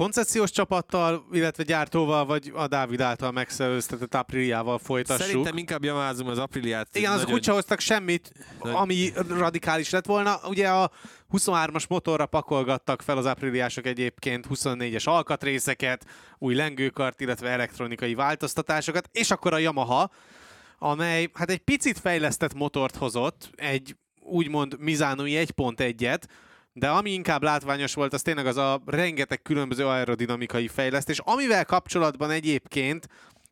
Koncesziós csapattal, illetve gyártóval, vagy a Dávid által megszerőztetett Apriliával folytassuk. Szerintem inkább javázom az Apriliát. Igen, azok nagyon- úgyse hoztak semmit, Nagy- ami radikális lett volna. Ugye a 23-as motorra pakolgattak fel az apriliások egyébként 24-es alkatrészeket, új lengőkart, illetve elektronikai változtatásokat, és akkor a Yamaha, amely hát egy picit fejlesztett motort hozott, egy úgymond Mizánói 1.1-et, de ami inkább látványos volt, az tényleg az a rengeteg különböző aerodinamikai fejlesztés, amivel kapcsolatban egyébként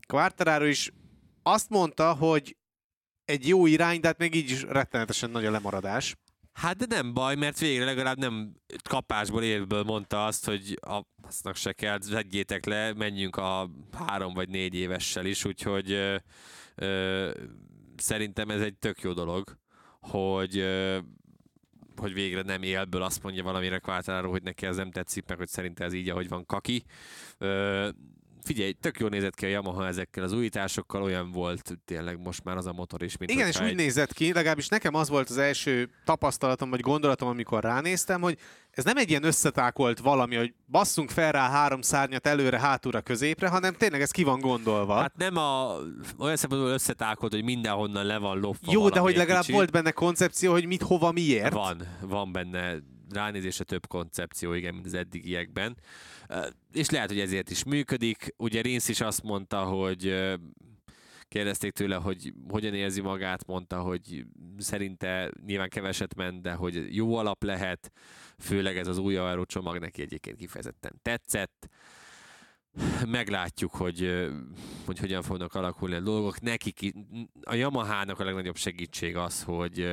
Quartararo is azt mondta, hogy egy jó irány, de hát még így is rettenetesen nagy a lemaradás. Hát de nem baj, mert végre legalább nem kapásból évből mondta azt, hogy a, aznak se kell, vegyétek le, menjünk a három vagy négy évessel is, úgyhogy ö, ö, szerintem ez egy tök jó dolog, hogy ö, hogy végre nem élből azt mondja valamire Quartararo, hogy neki ez nem tetszik, meg hogy szerinte ez így, ahogy van kaki. Figyelj, tök jól nézett ki a Yamaha ezekkel az újításokkal, olyan volt tényleg most már az a motor is, mint Igen, és úgy egy- nézett ki, legalábbis nekem az volt az első tapasztalatom, vagy gondolatom, amikor ránéztem, hogy ez nem egy ilyen összetákolt valami, hogy basszunk fel rá három szárnyat előre, hátulra, középre, hanem tényleg ez ki van gondolva. Hát nem a, olyan szempontból összetákolt, hogy mindenhonnan le van lopva Jó, de hogy legalább kicsit. volt benne koncepció, hogy mit, hova, miért. Van, van benne ránézésre több koncepció, igen, mint az eddigiekben. És lehet, hogy ezért is működik. Ugye Rinsz is azt mondta, hogy kérdezték tőle, hogy hogyan érzi magát, mondta, hogy szerinte nyilván keveset ment, de hogy jó alap lehet, főleg ez az új Aero csomag neki egyébként kifejezetten tetszett. Meglátjuk, hogy, hogy hogyan fognak alakulni a dolgok. Nekik, a Yamahának a legnagyobb segítség az, hogy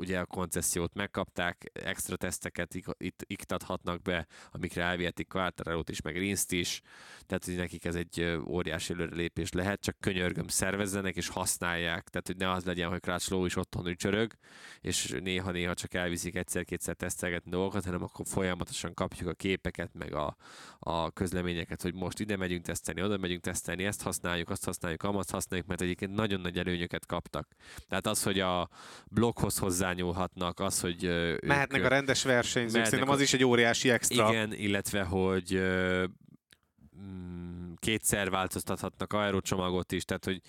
ugye a koncesziót megkapták, extra teszteket itt iktathatnak be, amikre elvihetik Quartararo-t is, meg Rinst is, tehát hogy nekik ez egy óriási előrelépés lehet, csak könyörgöm szervezzenek és használják, tehát hogy ne az legyen, hogy Crutchlow is otthon ücsörög, és néha-néha csak elviszik egyszer-kétszer tesztelgetni dolgokat, hanem akkor folyamatosan kapjuk a képeket, meg a, a közleményeket, hogy most ide megyünk tesztelni, oda megyünk tesztelni, ezt használjuk, azt használjuk, amazt használjuk, mert egyébként nagyon nagy előnyöket kaptak. Tehát az, hogy a blokkhoz hozzányúlhatnak, az, hogy ö, ők, Mehetnek a rendes versenyzők, mehetnek szerintem az a- is egy óriási extra. igen, illetve, hogy mm, kétszer változtathatnak aerocsomagot is, tehát, hogy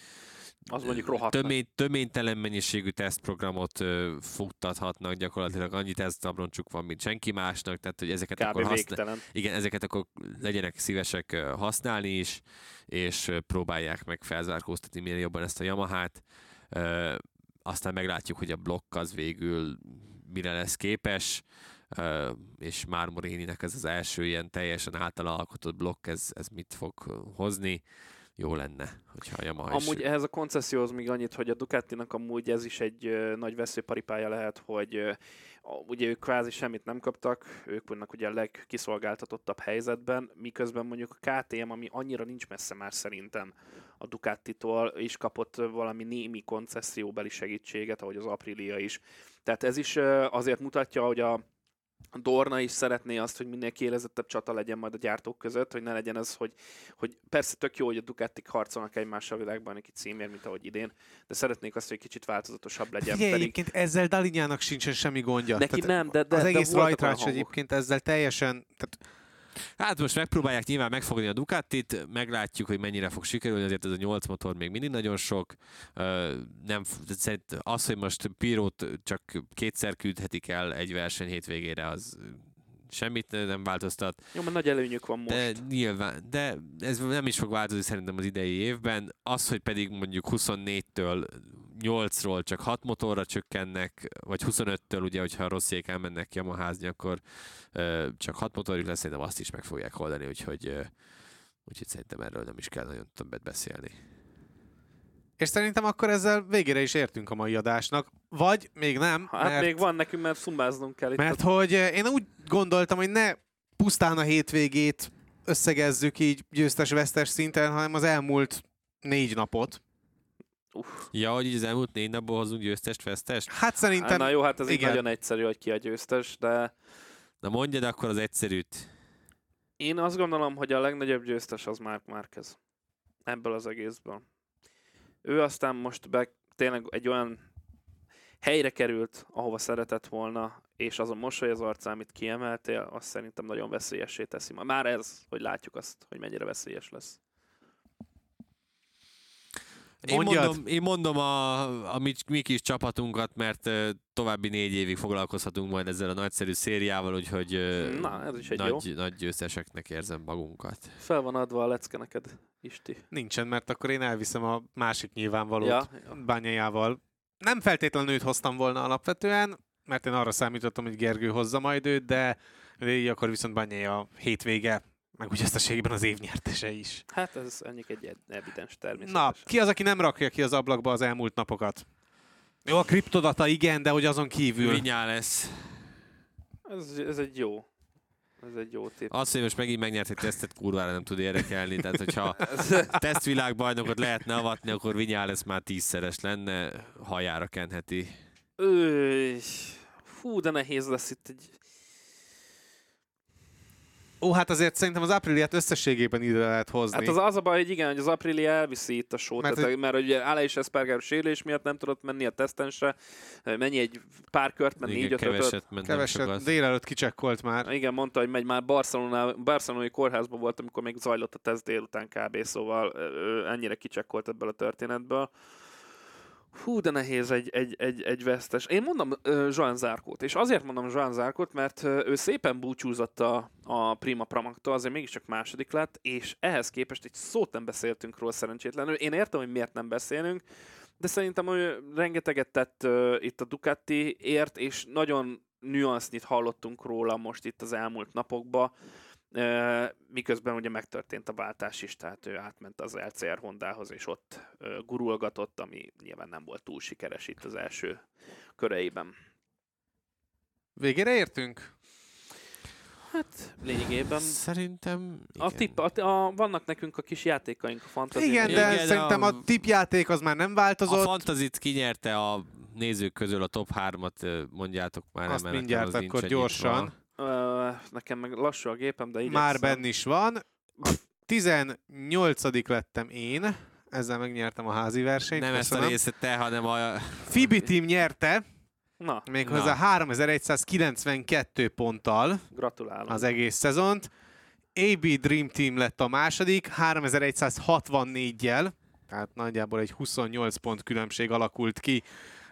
Az mondjuk rohadt tömény, töménytelen mennyiségű tesztprogramot ö, futtathatnak, gyakorlatilag annyi tesztabroncsuk van, mint senki másnak, tehát hogy ezeket Kb. akkor használ, igen, ezeket akkor legyenek szívesek használni is, és próbálják meg felzárkóztatni minél jobban ezt a Yamahát. Ö, Aztán meglátjuk, hogy a blokk az végül mire lesz képes, ö, és már Moréninek ez az első ilyen teljesen általa alkotott blokk, ez, ez mit fog hozni. Jó lenne, hogyha a Yamaha is Amúgy ehhez a koncesszióhoz még annyit, hogy a Ducatinak amúgy ez is egy ö, nagy veszőparipája lehet, hogy ö, ugye ők kvázi semmit nem kaptak, ők vannak ugye a legkiszolgáltatottabb helyzetben, miközben mondjuk a KTM, ami annyira nincs messze már szerintem a Ducatitól, is kapott valami némi koncesszióbeli segítséget, ahogy az Aprilia is. Tehát ez is azért mutatja, hogy a Dorna is szeretné azt, hogy minél kiélezettebb csata legyen majd a gyártók között, hogy ne legyen az, hogy, hogy persze tök jó, hogy a Ducatik harcolnak egymással a világban neki címért, mint ahogy idén, de szeretnék azt, hogy kicsit változatosabb legyen. Figyelj, pedig egyébként ezzel Dalinyának sincsen semmi gondja. neki Tehát nem, de, de az de egész olyan rajtrács egyébként ezzel teljesen, tehát Hát most megpróbálják nyilván megfogni a Ducatit, meglátjuk, hogy mennyire fog sikerülni, azért ez a 8 motor még mindig nagyon sok. Nem, az, hogy most Pirót csak kétszer küldhetik el egy verseny hétvégére, az semmit nem változtat. Jó, mert nagy előnyük van most. De nyilván, de ez nem is fog változni szerintem az idei évben. Az, hogy pedig mondjuk 24-től 8-ról csak 6 motorra csökkennek, vagy 25-től ugye, hogyha a rossziék elmennek Yamaházni, akkor ö, csak 6 motorjuk lesz, szerintem azt is meg fogják oldani, úgyhogy, ö, úgyhogy szerintem erről nem is kell nagyon többet beszélni. És szerintem akkor ezzel végére is értünk a mai adásnak. Vagy még nem, Hát mert, még van nekünk, mert szumbáznunk kell itt. mert hogy eh, én úgy gondoltam, hogy ne pusztán a hétvégét összegezzük így győztes-vesztes szinten, hanem az elmúlt négy napot. Uff. Ja, hogy így az elmúlt négy napból hozunk győztest, vesztest? Hát Hát, szerintem na jó, hát ez így igen. nagyon egyszerű, hogy ki a győztes, de Na mondjad akkor az egyszerűt. én azt gondolom, hogy a legnagyobb győztes az Mark Marquez. Ebből az egészből. Ő aztán most be, tényleg egy olyan helyre került, ahova szeretett volna, és az a mosoly az arcán, amit kiemeltél, azt szerintem nagyon veszélyessé teszi. Már ez, hogy látjuk azt, hogy mennyire veszélyes lesz. Én Mondjad. mondom, én mondom a, a mi, mi kis csapatunkat, mert további négy évig foglalkozhatunk majd ezzel a nagyszerű szériával, úgyhogy Na, ez is egy nagy, nagy győzteseknek érzem magunkat. Fel van adva a lecke neked, Isti. nincsen, mert akkor én elviszem a másik nyilvánvalót Ja, ja. bányájával. Nem feltétlenül őt hoztam volna alapvetően, mert én arra számítottam, hogy Gergő hozza majd őt, de így akkor viszont Bányai a hétvége, meg úgy összességében az év nyertese is. Hát ez ennyi egy evidens természetesen. Na, ki az, aki nem rakja ki az ablakba az elmúlt napokat? Jó, a kriptodata igen, de hogy azon kívül. Vinyá lesz. Ez, ez egy jó. Ez egy jó tipp. Az, hogy most megint megnyert egy tesztet, kurvára nem tud érdekelni. Tehát, hogyha [LAUGHS] tesztvilágbajnokot lehetne avatni, akkor Vinyá lesz már tízszeres lenne, hajára kenheti. Öy, fú, de nehéz lesz itt egy... Ó, hát azért szerintem az Apriliát összességében ide lehet hozni. Hát az az a baj, hogy igen, hogy az Aprili elviszi itt a sót, Mert mert, hogy- tehát, mert ugye Alex Espargaro sérülés miatt nem tudott menni a tesztensre, mennyi egy pár kört, mert négy öt keveset ment, Keveset, délelőtt kicsekkolt már. Igen, mondta, hogy megy már Barcelona, barcelonai kórházban volt, amikor még zajlott a teszt délután kb. Szóval ennyire kicsekkolt ebből a történetből. Hú, de nehéz egy, egy, egy, egy vesztes. Én mondom uh, Joan Zárkót, és azért mondom Joan Zárkót, mert ö, ő szépen búcsúzott a, a Prima Pramaktól, azért mégiscsak második lett, és ehhez képest egy szót nem beszéltünk róla szerencsétlenül. Én értem, hogy miért nem beszélünk, de szerintem ő rengeteget tett uh, itt a Ducatiért, és nagyon nüansznyit hallottunk róla most itt az elmúlt napokban, uh, miközben ugye megtörtént a váltás is, tehát ő átment az LCR Hondához, és ott gurulgatott, ami nyilván nem volt túl sikeres itt az első köreiben. Végére értünk? Hát lényegében Szerintem a igen. tipp, a, a, vannak nekünk a kis játékaink a fantasy Igen, de Igen, szerintem a- a tipjáték az már nem A változott. Fantazit kinyerte a nézők közül a top 3-at, mondjátok már. Azt nem, mindjárt az akkor gyorsan. nyitva. Nekem meg lassú a gépem, de igyekszem. Már benn is van. A 18 lettem én. Ezzel megnyertem a házi versenyt. Nem ezt a köszönöm. részét te, hanem a... Fibi Team nyerte, Na, méghozzá 3192 ponttal gratulálok. az egész szezont. AB Dream Team lett a második, 3164-jel, tehát nagyjából egy 28 pont különbség alakult ki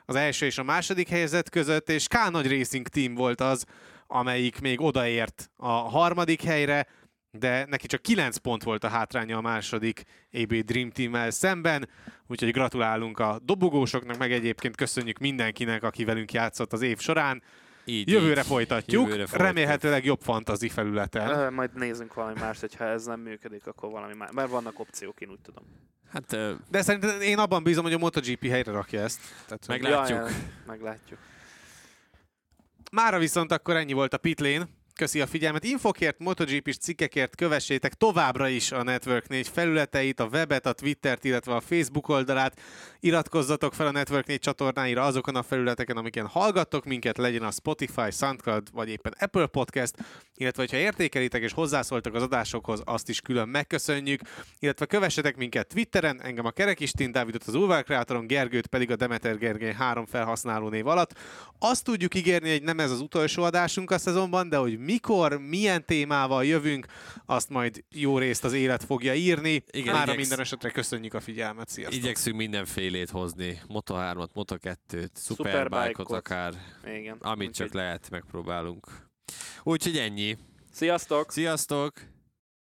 az első és a második helyzet között, és K Nagy Racing Team volt az, amelyik még odaért a harmadik helyre, de neki csak 9 pont volt a hátránya a második AB Dream Team-mel szemben, úgyhogy gratulálunk a dobogósoknak, meg egyébként köszönjük mindenkinek, aki velünk játszott az év során. Így, Jövőre így. folytatjuk, Jövőre folytatjuk. remélhetőleg jobb fantazi felületen. Ö, majd nézzünk valami mást, hogyha ez nem működik, akkor valami más. Mert vannak opciók, én úgy tudom. Hát ö, De szerintem én abban bízom, hogy a MotoGP helyre rakja ezt. Tehát, Meglátjuk. Ja, ja, meglátjuk. Mára viszont akkor ennyi volt a Pitlane. Köszi a figyelmet. Infokért, MotoGP-s cikkekért kövessétek továbbra is a Network 4 felületeit, a webet, a Twittert, illetve a Facebook oldalát. Iratkozzatok fel a Network 4 csatornáira azokon a felületeken, amiken hallgattok minket, legyen a Spotify, Soundcloud vagy éppen Apple Podcast, illetve ha értékelitek és hozzászóltak az adásokhoz, azt is külön megköszönjük, illetve kövessetek minket Twitteren, engem a Kerekistin, Dávidot az Ulvar Kreatoron, Gergőt pedig a Demeter Gergely három felhasználó név alatt. Azt tudjuk ígérni, hogy nem ez az utolsó adásunk a szezonban, de hogy mikor, milyen témával jövünk, azt majd jó részt az élet fogja írni. Igen, Mára igyeksz- minden esetre köszönjük a figyelmet, sziasztok! igyekszünk mindenfélét hozni. Moto3-at, Moto2-t, Superbike-ot. Superbike-ot akár. Igen. Amit csak Úgyhogy- lehet, megpróbálunk. Úgyhogy ennyi. Sziasztok! Sziasztok!